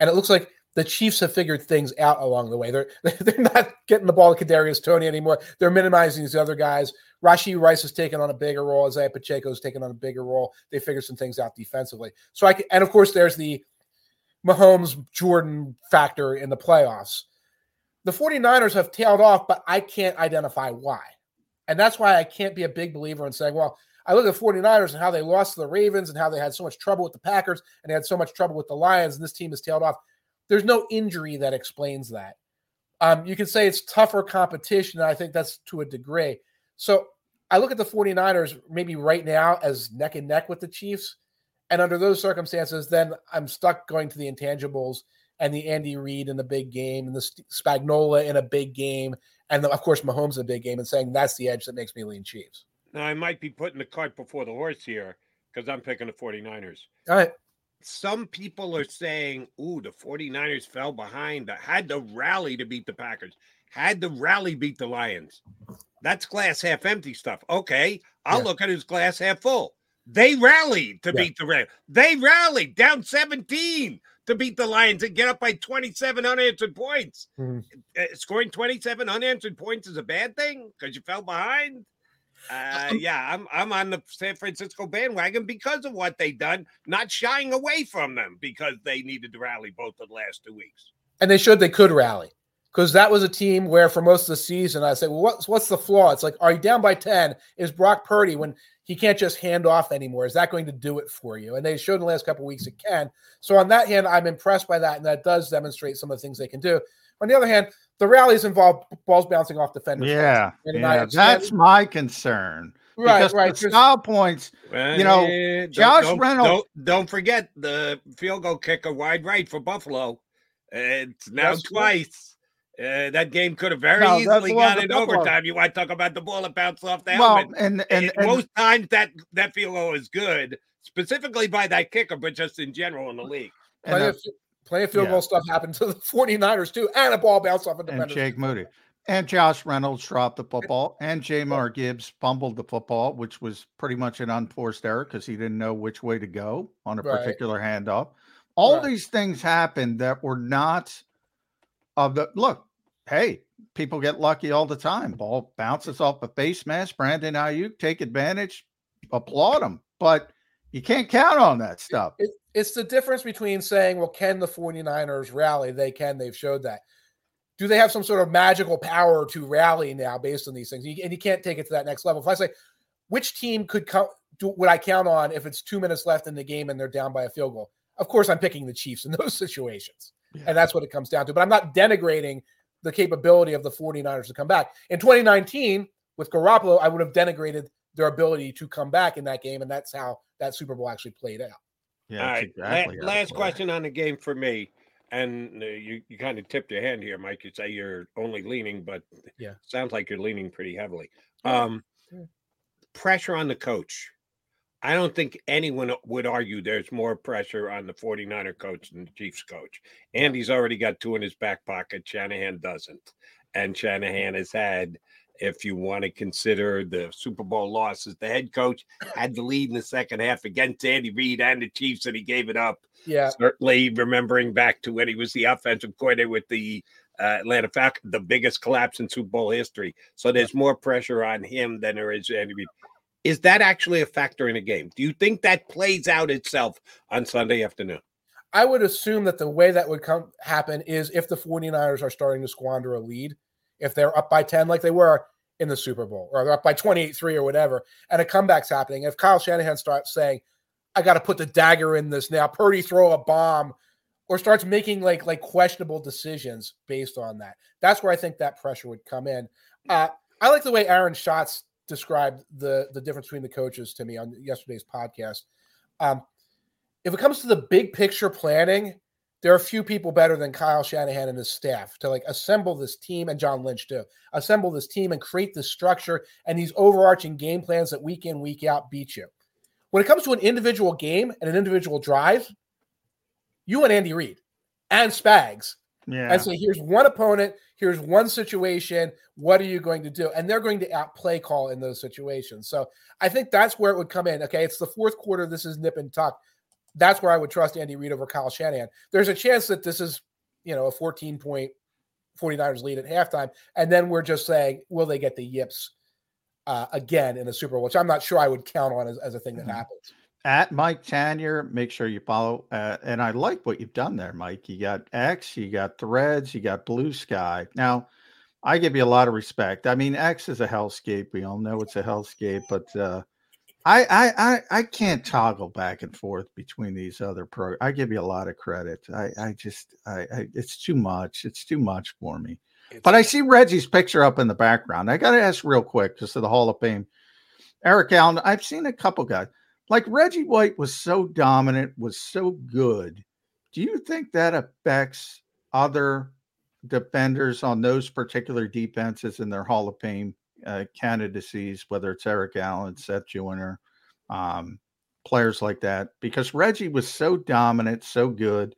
And it looks like the Chiefs have figured things out along the way. They're they're not getting the ball to Kadarius Toney anymore. They're minimizing these other guys. Rashee Rice has taken on a bigger role. Isaiah Pacheco's taken on a bigger role. They figured some things out defensively. So I can, and of course there's the Mahomes Jordan factor in the playoffs. The 49ers have tailed off, but I can't identify why. And that's why I can't be a big believer in saying, well, I look at the 49ers and how they lost to the Ravens and how they had so much trouble with the Packers and they had so much trouble with the Lions, and this team has tailed off. There's no injury that explains that. Um, you can say it's tougher competition, and I think that's to a degree. So I look at the 49ers maybe right now as neck and neck with the Chiefs. And under those circumstances, then I'm stuck going to the intangibles and the Andy Reid in the big game and the Spagnuolo in a big game. And the, of course, Mahomes in a big game and saying that's the edge that makes me lean Chiefs. Now, I might be putting the cart before the horse here because I'm picking the 49ers. All right. Some people are saying, ooh, the 49ers fell behind, had to rally to beat the Packers, had to rally beat the Lions. That's glass half empty stuff. Okay, I'll Yeah. look at his glass half full. They rallied to Yeah. beat the Rams. They rallied down 17 to beat the Lions and get up by 27 unanswered points. Mhm. Uh, scoring 27 unanswered points is a bad thing because you fell behind. Uh, yeah, I'm I'm on the San Francisco bandwagon because of what they done, not shying away from them because they needed to rally both of the last two weeks. and they showed they could rally because that was a team where for most of the season I said, well, what's what's the flaw? It's like, are you down by ten? Is Brock Purdy when he can't just hand off anymore? Is that going to do it for you? And they showed in the last couple of weeks it can. So on that hand, I'm impressed by that, and that does demonstrate some of the things they can do. On the other hand, the rallies involve balls bouncing off defenders. Yeah, yeah I- that's my concern. Right, because right, The just- style points, you know, don't- Josh don't, Reynolds. Don't, don't forget the field goal kicker wide right for Buffalo. It's now That's true. twice. Uh, that game could have very No, easily the one gone in Buffalo. overtime. You want to talk about the ball that bounced off the Well, helmet? and and, Eh, and most times that that field goal is good, specifically by that kicker, but just in general in the league. and, Plenty uh, of, plenty of field yeah. goal stuff happened to the 49ers too, and a ball bounced off a and defender. Jake Moody. And Josh Reynolds dropped the football, and Jahmyr Gibbs fumbled the football, which was pretty much an unforced error because he didn't know which way to go on a Right. particular handoff. All Right. these things happened that were not of the look. Hey, people get lucky all the time. Ball bounces off a face mask. Brandon Aiyuk take advantage, applaud him, but you can't count on that stuff. It, it's the difference between saying, well, can the 49ers rally? They can. They've showed that. Do they have some sort of magical power to rally now based on these things? And you can't take it to that next level. If I say, which team could count, do, would I count on if it's two minutes left in the game and they're down by a field goal? Of course, I'm picking the Chiefs in those situations. And that's what it comes down to. But I'm not denigrating the capability of the 49ers to come back. In 2019, with Garoppolo, I would have denigrated their ability to come back in that game. And that's how that Super Bowl actually played out. Yeah, All right. la- exactly it last question on the game for me. And uh, you, you kind of tipped your hand here, Mike. You say you're only leaning, but Yeah. sounds like you're leaning pretty heavily. Um, Yeah. pressure on the coach. I don't think anyone would argue there's more pressure on the 49er coach than the Chiefs coach. Andy's already got two in his back pocket. Shanahan doesn't. And Shanahan has had, if you want to consider the Super Bowl losses, the head coach had the lead in the second half against Andy Reid and the Chiefs, and he gave it up. Yeah. Certainly remembering back to when he was the offensive coordinator with the uh, Atlanta Falcons, the biggest collapse in Super Bowl history. So there's more pressure on him than there is Andy Reid. Is that actually a factor in a game? Do you think that plays out itself on Sunday afternoon? I would assume that the way that would come happen is if the 49ers are starting to squander a lead, if they're up by 10 like they were in the Super Bowl, or they're up by 28-3 or whatever, and a comeback's happening. If Kyle Shanahan starts saying, I got to put the dagger in this now, Purdy throw a bomb, or starts making like like questionable decisions based on that. That's where I think that pressure would come in. Uh, I like the way Aaron Schatz described the the difference between the coaches to me on yesterday's podcast. Um, if it comes to the big picture planning, there are few people better than Kyle Shanahan and his staff to like assemble this team and John Lynch too. Assemble this team and create this structure and these overarching game plans that week in week out beat you. When it comes to an individual game and an individual drive, you and Andy Reid and Spags Yeah. and say, here's one opponent, here's one situation. What are you going to do? And they're going to out play call in those situations. So I think that's where it would come in. Okay, it's the fourth quarter. This is nip and tuck. That's where I would trust Andy Reid over Kyle Shanahan. There's a chance that this is, you know, a 14 point 49ers lead at halftime. And then we're just saying, will they get the yips uh, again in the Super Bowl, which I'm not sure I would count on as, as a thing that Mhm. happens. at Mike Tanier. Make sure you follow. Uh, and I like what you've done there, Mike. You got X, you got Threads, you got Blue Sky. Now, I give you a lot of respect. I mean, X is a hellscape. We all know it's a hellscape, but uh, I, I I I can't toggle back and forth between these other pro. I give you a lot of credit. I I just I, I it's too much. It's too much for me. But I see Reggie's picture up in the background. I got to ask real quick, just to the Hall of Fame. Eric Allen, I've seen a couple guys like Reggie White was so dominant, was so good. Do you think that affects other defenders on those particular defenses in their Hall of Fame uh, candidacies, whether it's Eric Allen, Seth Joyner, um, players like that? Because Reggie was so dominant, so good.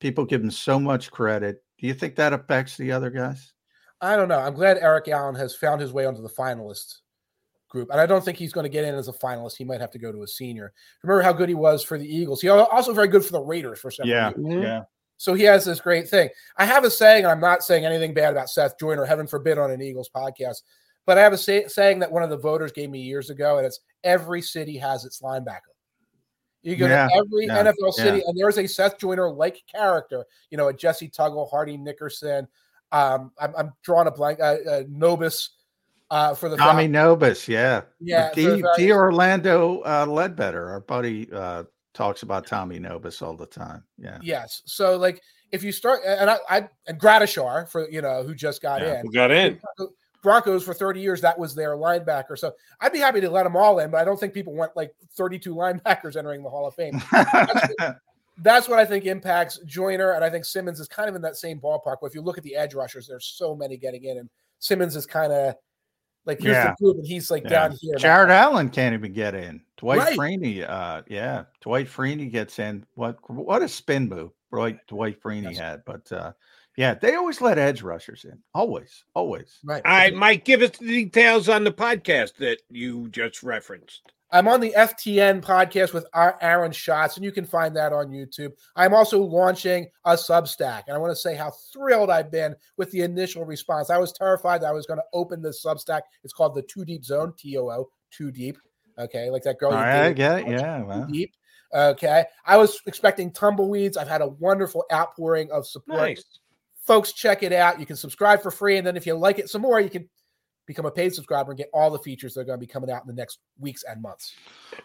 People give him so much credit. Do you think that affects the other guys? I don't know. I'm glad Eric Allen has found his way onto the finalist group. And I don't think he's going to get in as a finalist. He might have to go to a senior. Remember how good he was for the Eagles. He al- also very good for the Raiders for several Yeah, years. yeah. So he has this great thing. I have a saying, and I'm not saying anything bad about Seth Joyner, heaven forbid, on an Eagles podcast, but I have a say, saying that one of the voters gave me years ago, and it's every city has its linebacker. You go Yeah, to every yeah, NFL city, yeah. and there's a Seth Joyner like character, you know, a Jessie Tuggle, Hardy Nickerson. Um, I'm, I'm drawing a blank, uh, uh, Nobis uh, for the Tommy Fal- Nobis, yeah. Yeah, D, the D Orlando uh, Ledbetter, our buddy, uh, talks about Tommy Nobis all the time. Yeah. Yes. So like if you start and I, I and Gradishar for you know who just got Yeah, in. who got in. Broncos for 30 years, that was their linebacker. So I'd be happy to let them all in, but I don't think people want like 32 linebackers entering the Hall of Fame. That's what, that's what I think impacts Joyner, and I think Simmons is kind of in that same ballpark. But if you look at the edge rushers, there's so many getting in, and Simmons is kind of like here's Yeah. the group, and he's like Yeah. down here. Jared Allen can't even get in. Dwight Right. Freeney, uh, yeah, Dwight Freeney gets in. What what a spin move Dwight Dwight Freeney had. But uh, yeah, they always let edge rushers in. Always, always. Right. All right, Mike, give us the details on the podcast that you just referenced. I'm on the FTN podcast with Ar- Aaron Schatz, and you can find that on YouTube. I'm also launching a Substack, and I want to say how thrilled I've been with the initial response. I was terrified that I was going to open this Substack. It's called the Too Deep Zone, T O O, Too Deep. Okay, like that girl. All you right, I get it. Too Yeah, well. Deep. Okay, I was expecting tumbleweeds. I've had a wonderful outpouring of support. Nice. Folks, check it out. You can subscribe for free, and then if you like it some more, you can become a paid subscriber and get all the features that are going to be coming out in the next weeks and months.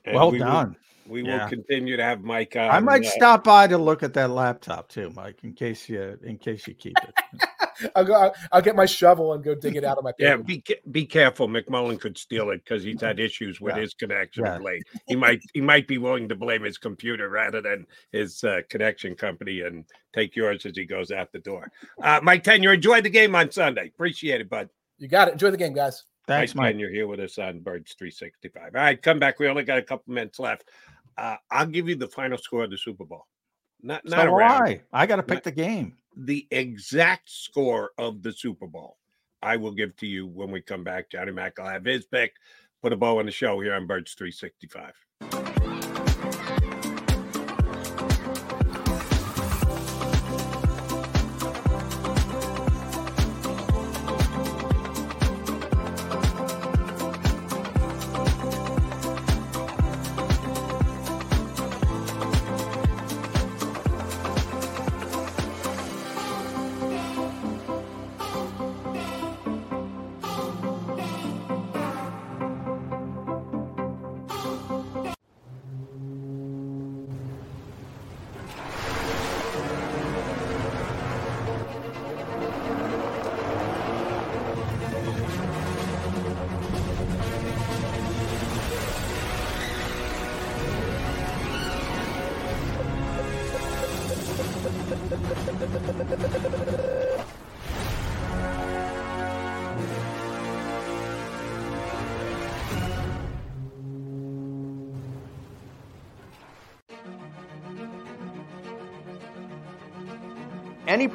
And Well we will- done. we Yeah. will continue to have Mike on. I might uh, stop by to look at that laptop too, Mike, in case you in case you keep it. I'll go. I'll get my shovel and go dig it out of my. Yeah, be be careful. McMullen could steal it because he's had issues with Yeah. his connection Yeah. of late. He might he might be willing to blame his computer rather than his uh, connection company and take yours as he goes out the door. Uh, Mike Ten, you enjoyed the game on Sunday. Appreciate it, bud. You got it. Enjoy the game, guys. Thanks, Mike. You're here with us on Birds 365. All right, come back. We only got a couple minutes left. Uh, I'll give you the final score of the Super Bowl. Not not so around. I. I got to pick Not- the game. The exact score of the Super Bowl. I will give to you when we come back. Johnny Mack will have his pick. Put a bow on the show here on Birds 365.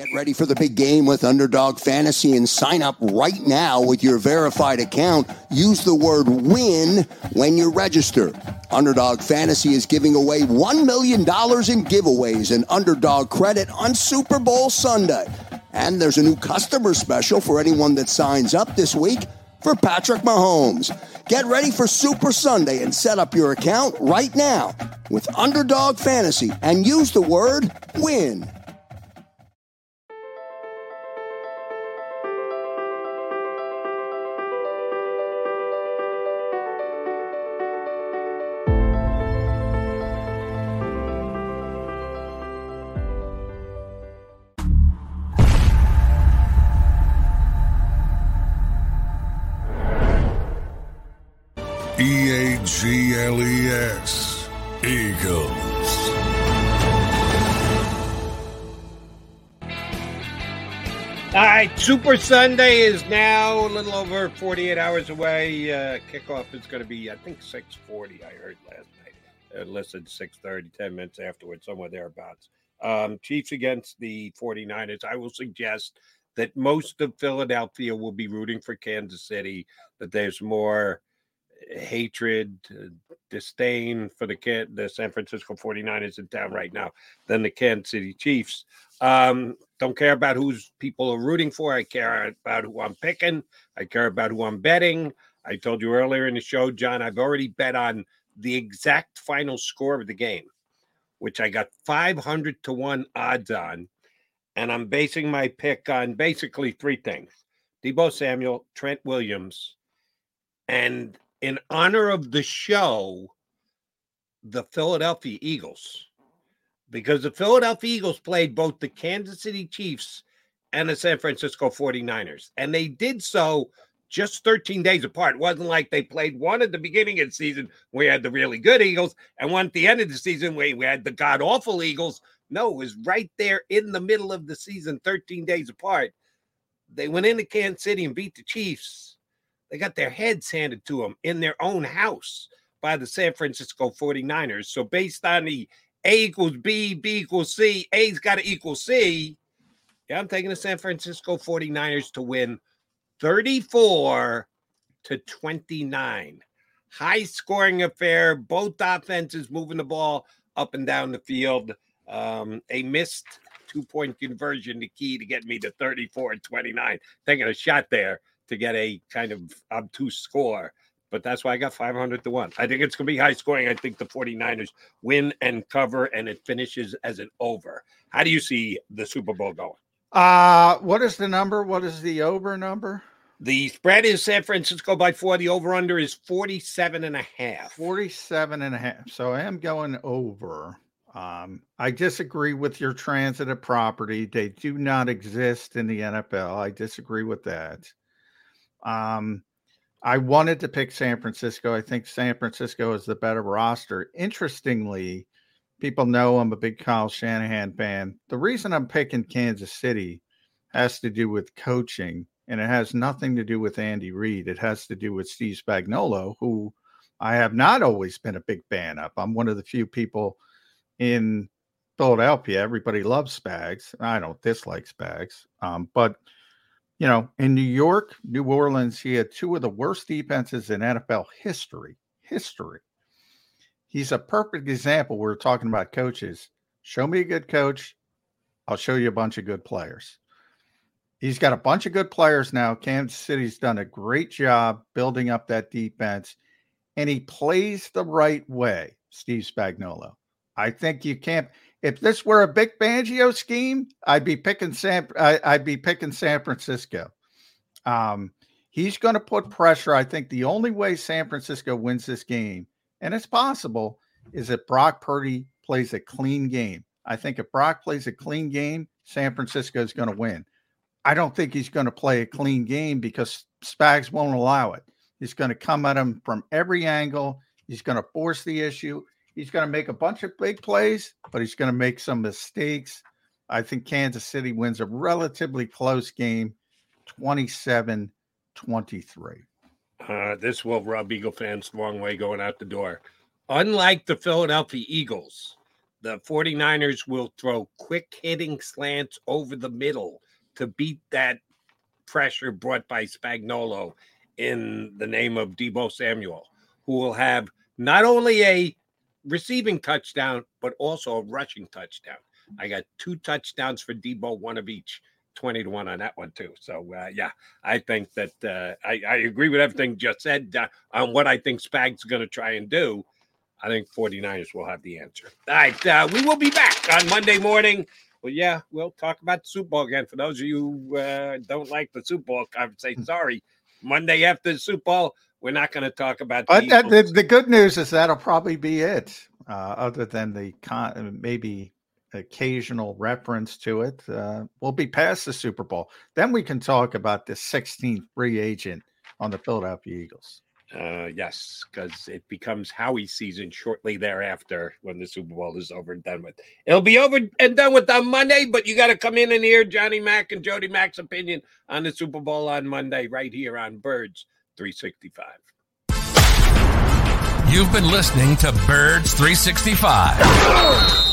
Get ready for the big game with Underdog Fantasy and sign up right now with your verified account. Use the word win when you register. Underdog Fantasy is giving away $1 million in giveaways and underdog credit on Super Bowl Sunday. And there's a new customer special for anyone that signs up this week for Patrick Mahomes. Get ready for Super Sunday and set up your account right now with Underdog Fantasy and use the word win. Super Sunday is now a little over 48 hours away. Uh, kickoff is going to be, I think, 6:40. I heard last night. Uh, listed 6:30, 10 minutes afterwards, somewhere thereabouts. Um, Chiefs against the 49ers. I will suggest that most of Philadelphia will be rooting for Kansas City. That there's more hatred, disdain for the the San Francisco 49ers in town right now than the Kansas City Chiefs. Um, don't care about whose people are rooting for. I care about who I'm picking. I care about who I'm betting. I told you earlier in the show, John, I've already bet on the exact final score of the game, which I got 500 to 1 odds on. And I'm basing my pick on basically three things Deebo Samuel, Trent Williams, and in honor of the show, the Philadelphia Eagles because the Philadelphia Eagles played both the Kansas City Chiefs and the San Francisco 49ers. And they did so just 13 days apart. It wasn't like they played one at the beginning of the season we had the really good Eagles and one at the end of the season where we had the god awful Eagles. No, it was right there in the middle of the season, 13 days apart. They went into Kansas City and beat the Chiefs. They got their heads handed to them in their own house by the San Francisco 49ers. So, based on the a equals B, B equals C. A's got to equal C. Yeah, I'm taking the San Francisco 49ers to win 34 to 29. High scoring affair. Both offenses moving the ball up and down the field. Um, a missed two point conversion the key to get me to 34 and 29. Taking a shot there to get a kind of obtuse score. But that's why I got 500 to 1. I think it's going to be high scoring. I think the 49ers win and cover, and it finishes as an over. How do you see the Super Bowl going? Uh, what is the number? What is the over number? The spread is San Francisco by four. The over under is 47 and a half. 47 and a half. So I am going over. Um, I disagree with your transitive property. They do not exist in the NFL. I disagree with that. Um, I wanted to pick San Francisco. I think San Francisco is the better roster. Interestingly, people know I'm a big Kyle Shanahan fan. The reason I'm picking Kansas City has to do with coaching, and it has nothing to do with Andy Reid. It has to do with Steve Spagnuolo, who I have not always been a big fan of. I'm one of the few people in Philadelphia. Everybody loves Spags. I don't dislike Spags, um, but – you know, in New York, New Orleans, he had two of the worst defenses in NFL history. History. He's a perfect example. We're talking about coaches. Show me a good coach, I'll show you a bunch of good players. He's got a bunch of good players now. Kansas City's done a great job building up that defense, and he plays the right way, Steve Spagnuolo. I think you can't if this were a Vic Fangio scheme, I'd be picking San. I, would be picking San Francisco. Um, he's going to put pressure. I think the only way San Francisco wins this game, and it's possible, is if Brock Purdy plays a clean game. I think if Brock plays a clean game, San Francisco is going to win. I don't think he's going to play a clean game because Spags won't allow it. He's going to come at him from every angle. He's going to force the issue. He's going to make a bunch of big plays, but he's going to make some mistakes. I think Kansas City wins a relatively close game, 27 23. Uh, this will rub Eagle fans the wrong way going out the door. Unlike the Philadelphia Eagles, the 49ers will throw quick hitting slants over the middle to beat that pressure brought by Spagnuolo in the name of Deebo Samuel, who will have not only a receiving touchdown, but also a rushing touchdown. I got two touchdowns for Deebo, one of each. 20 to 1 on that one too. So uh, yeah, I think that uh, I, I, agree with everything just said uh, on what I think Spag's going to try and do. I think 49ers will have the answer. All right, uh, we will be back on Monday morning. Well, yeah, we'll talk about the Super Bowl again. For those of you who uh, don't like the Super Bowl conversation, sorry. Monday after the Super Bowl, we're not going to talk about. The, the, the, good news is that'll probably be it. Uh, other than the con- maybe occasional reference to it, uh, we'll be past the Super Bowl. Then we can talk about the 16th free agent on the Philadelphia Eagles. Uh, yes, because it becomes Howie season shortly thereafter when the Super Bowl is over and done with. It'll be over and done with on Monday, but you got to come in and hear Johnny Mack and Jody Mack's opinion on the Super Bowl on Monday, right here on Birds 365. You've been listening to Birds 365,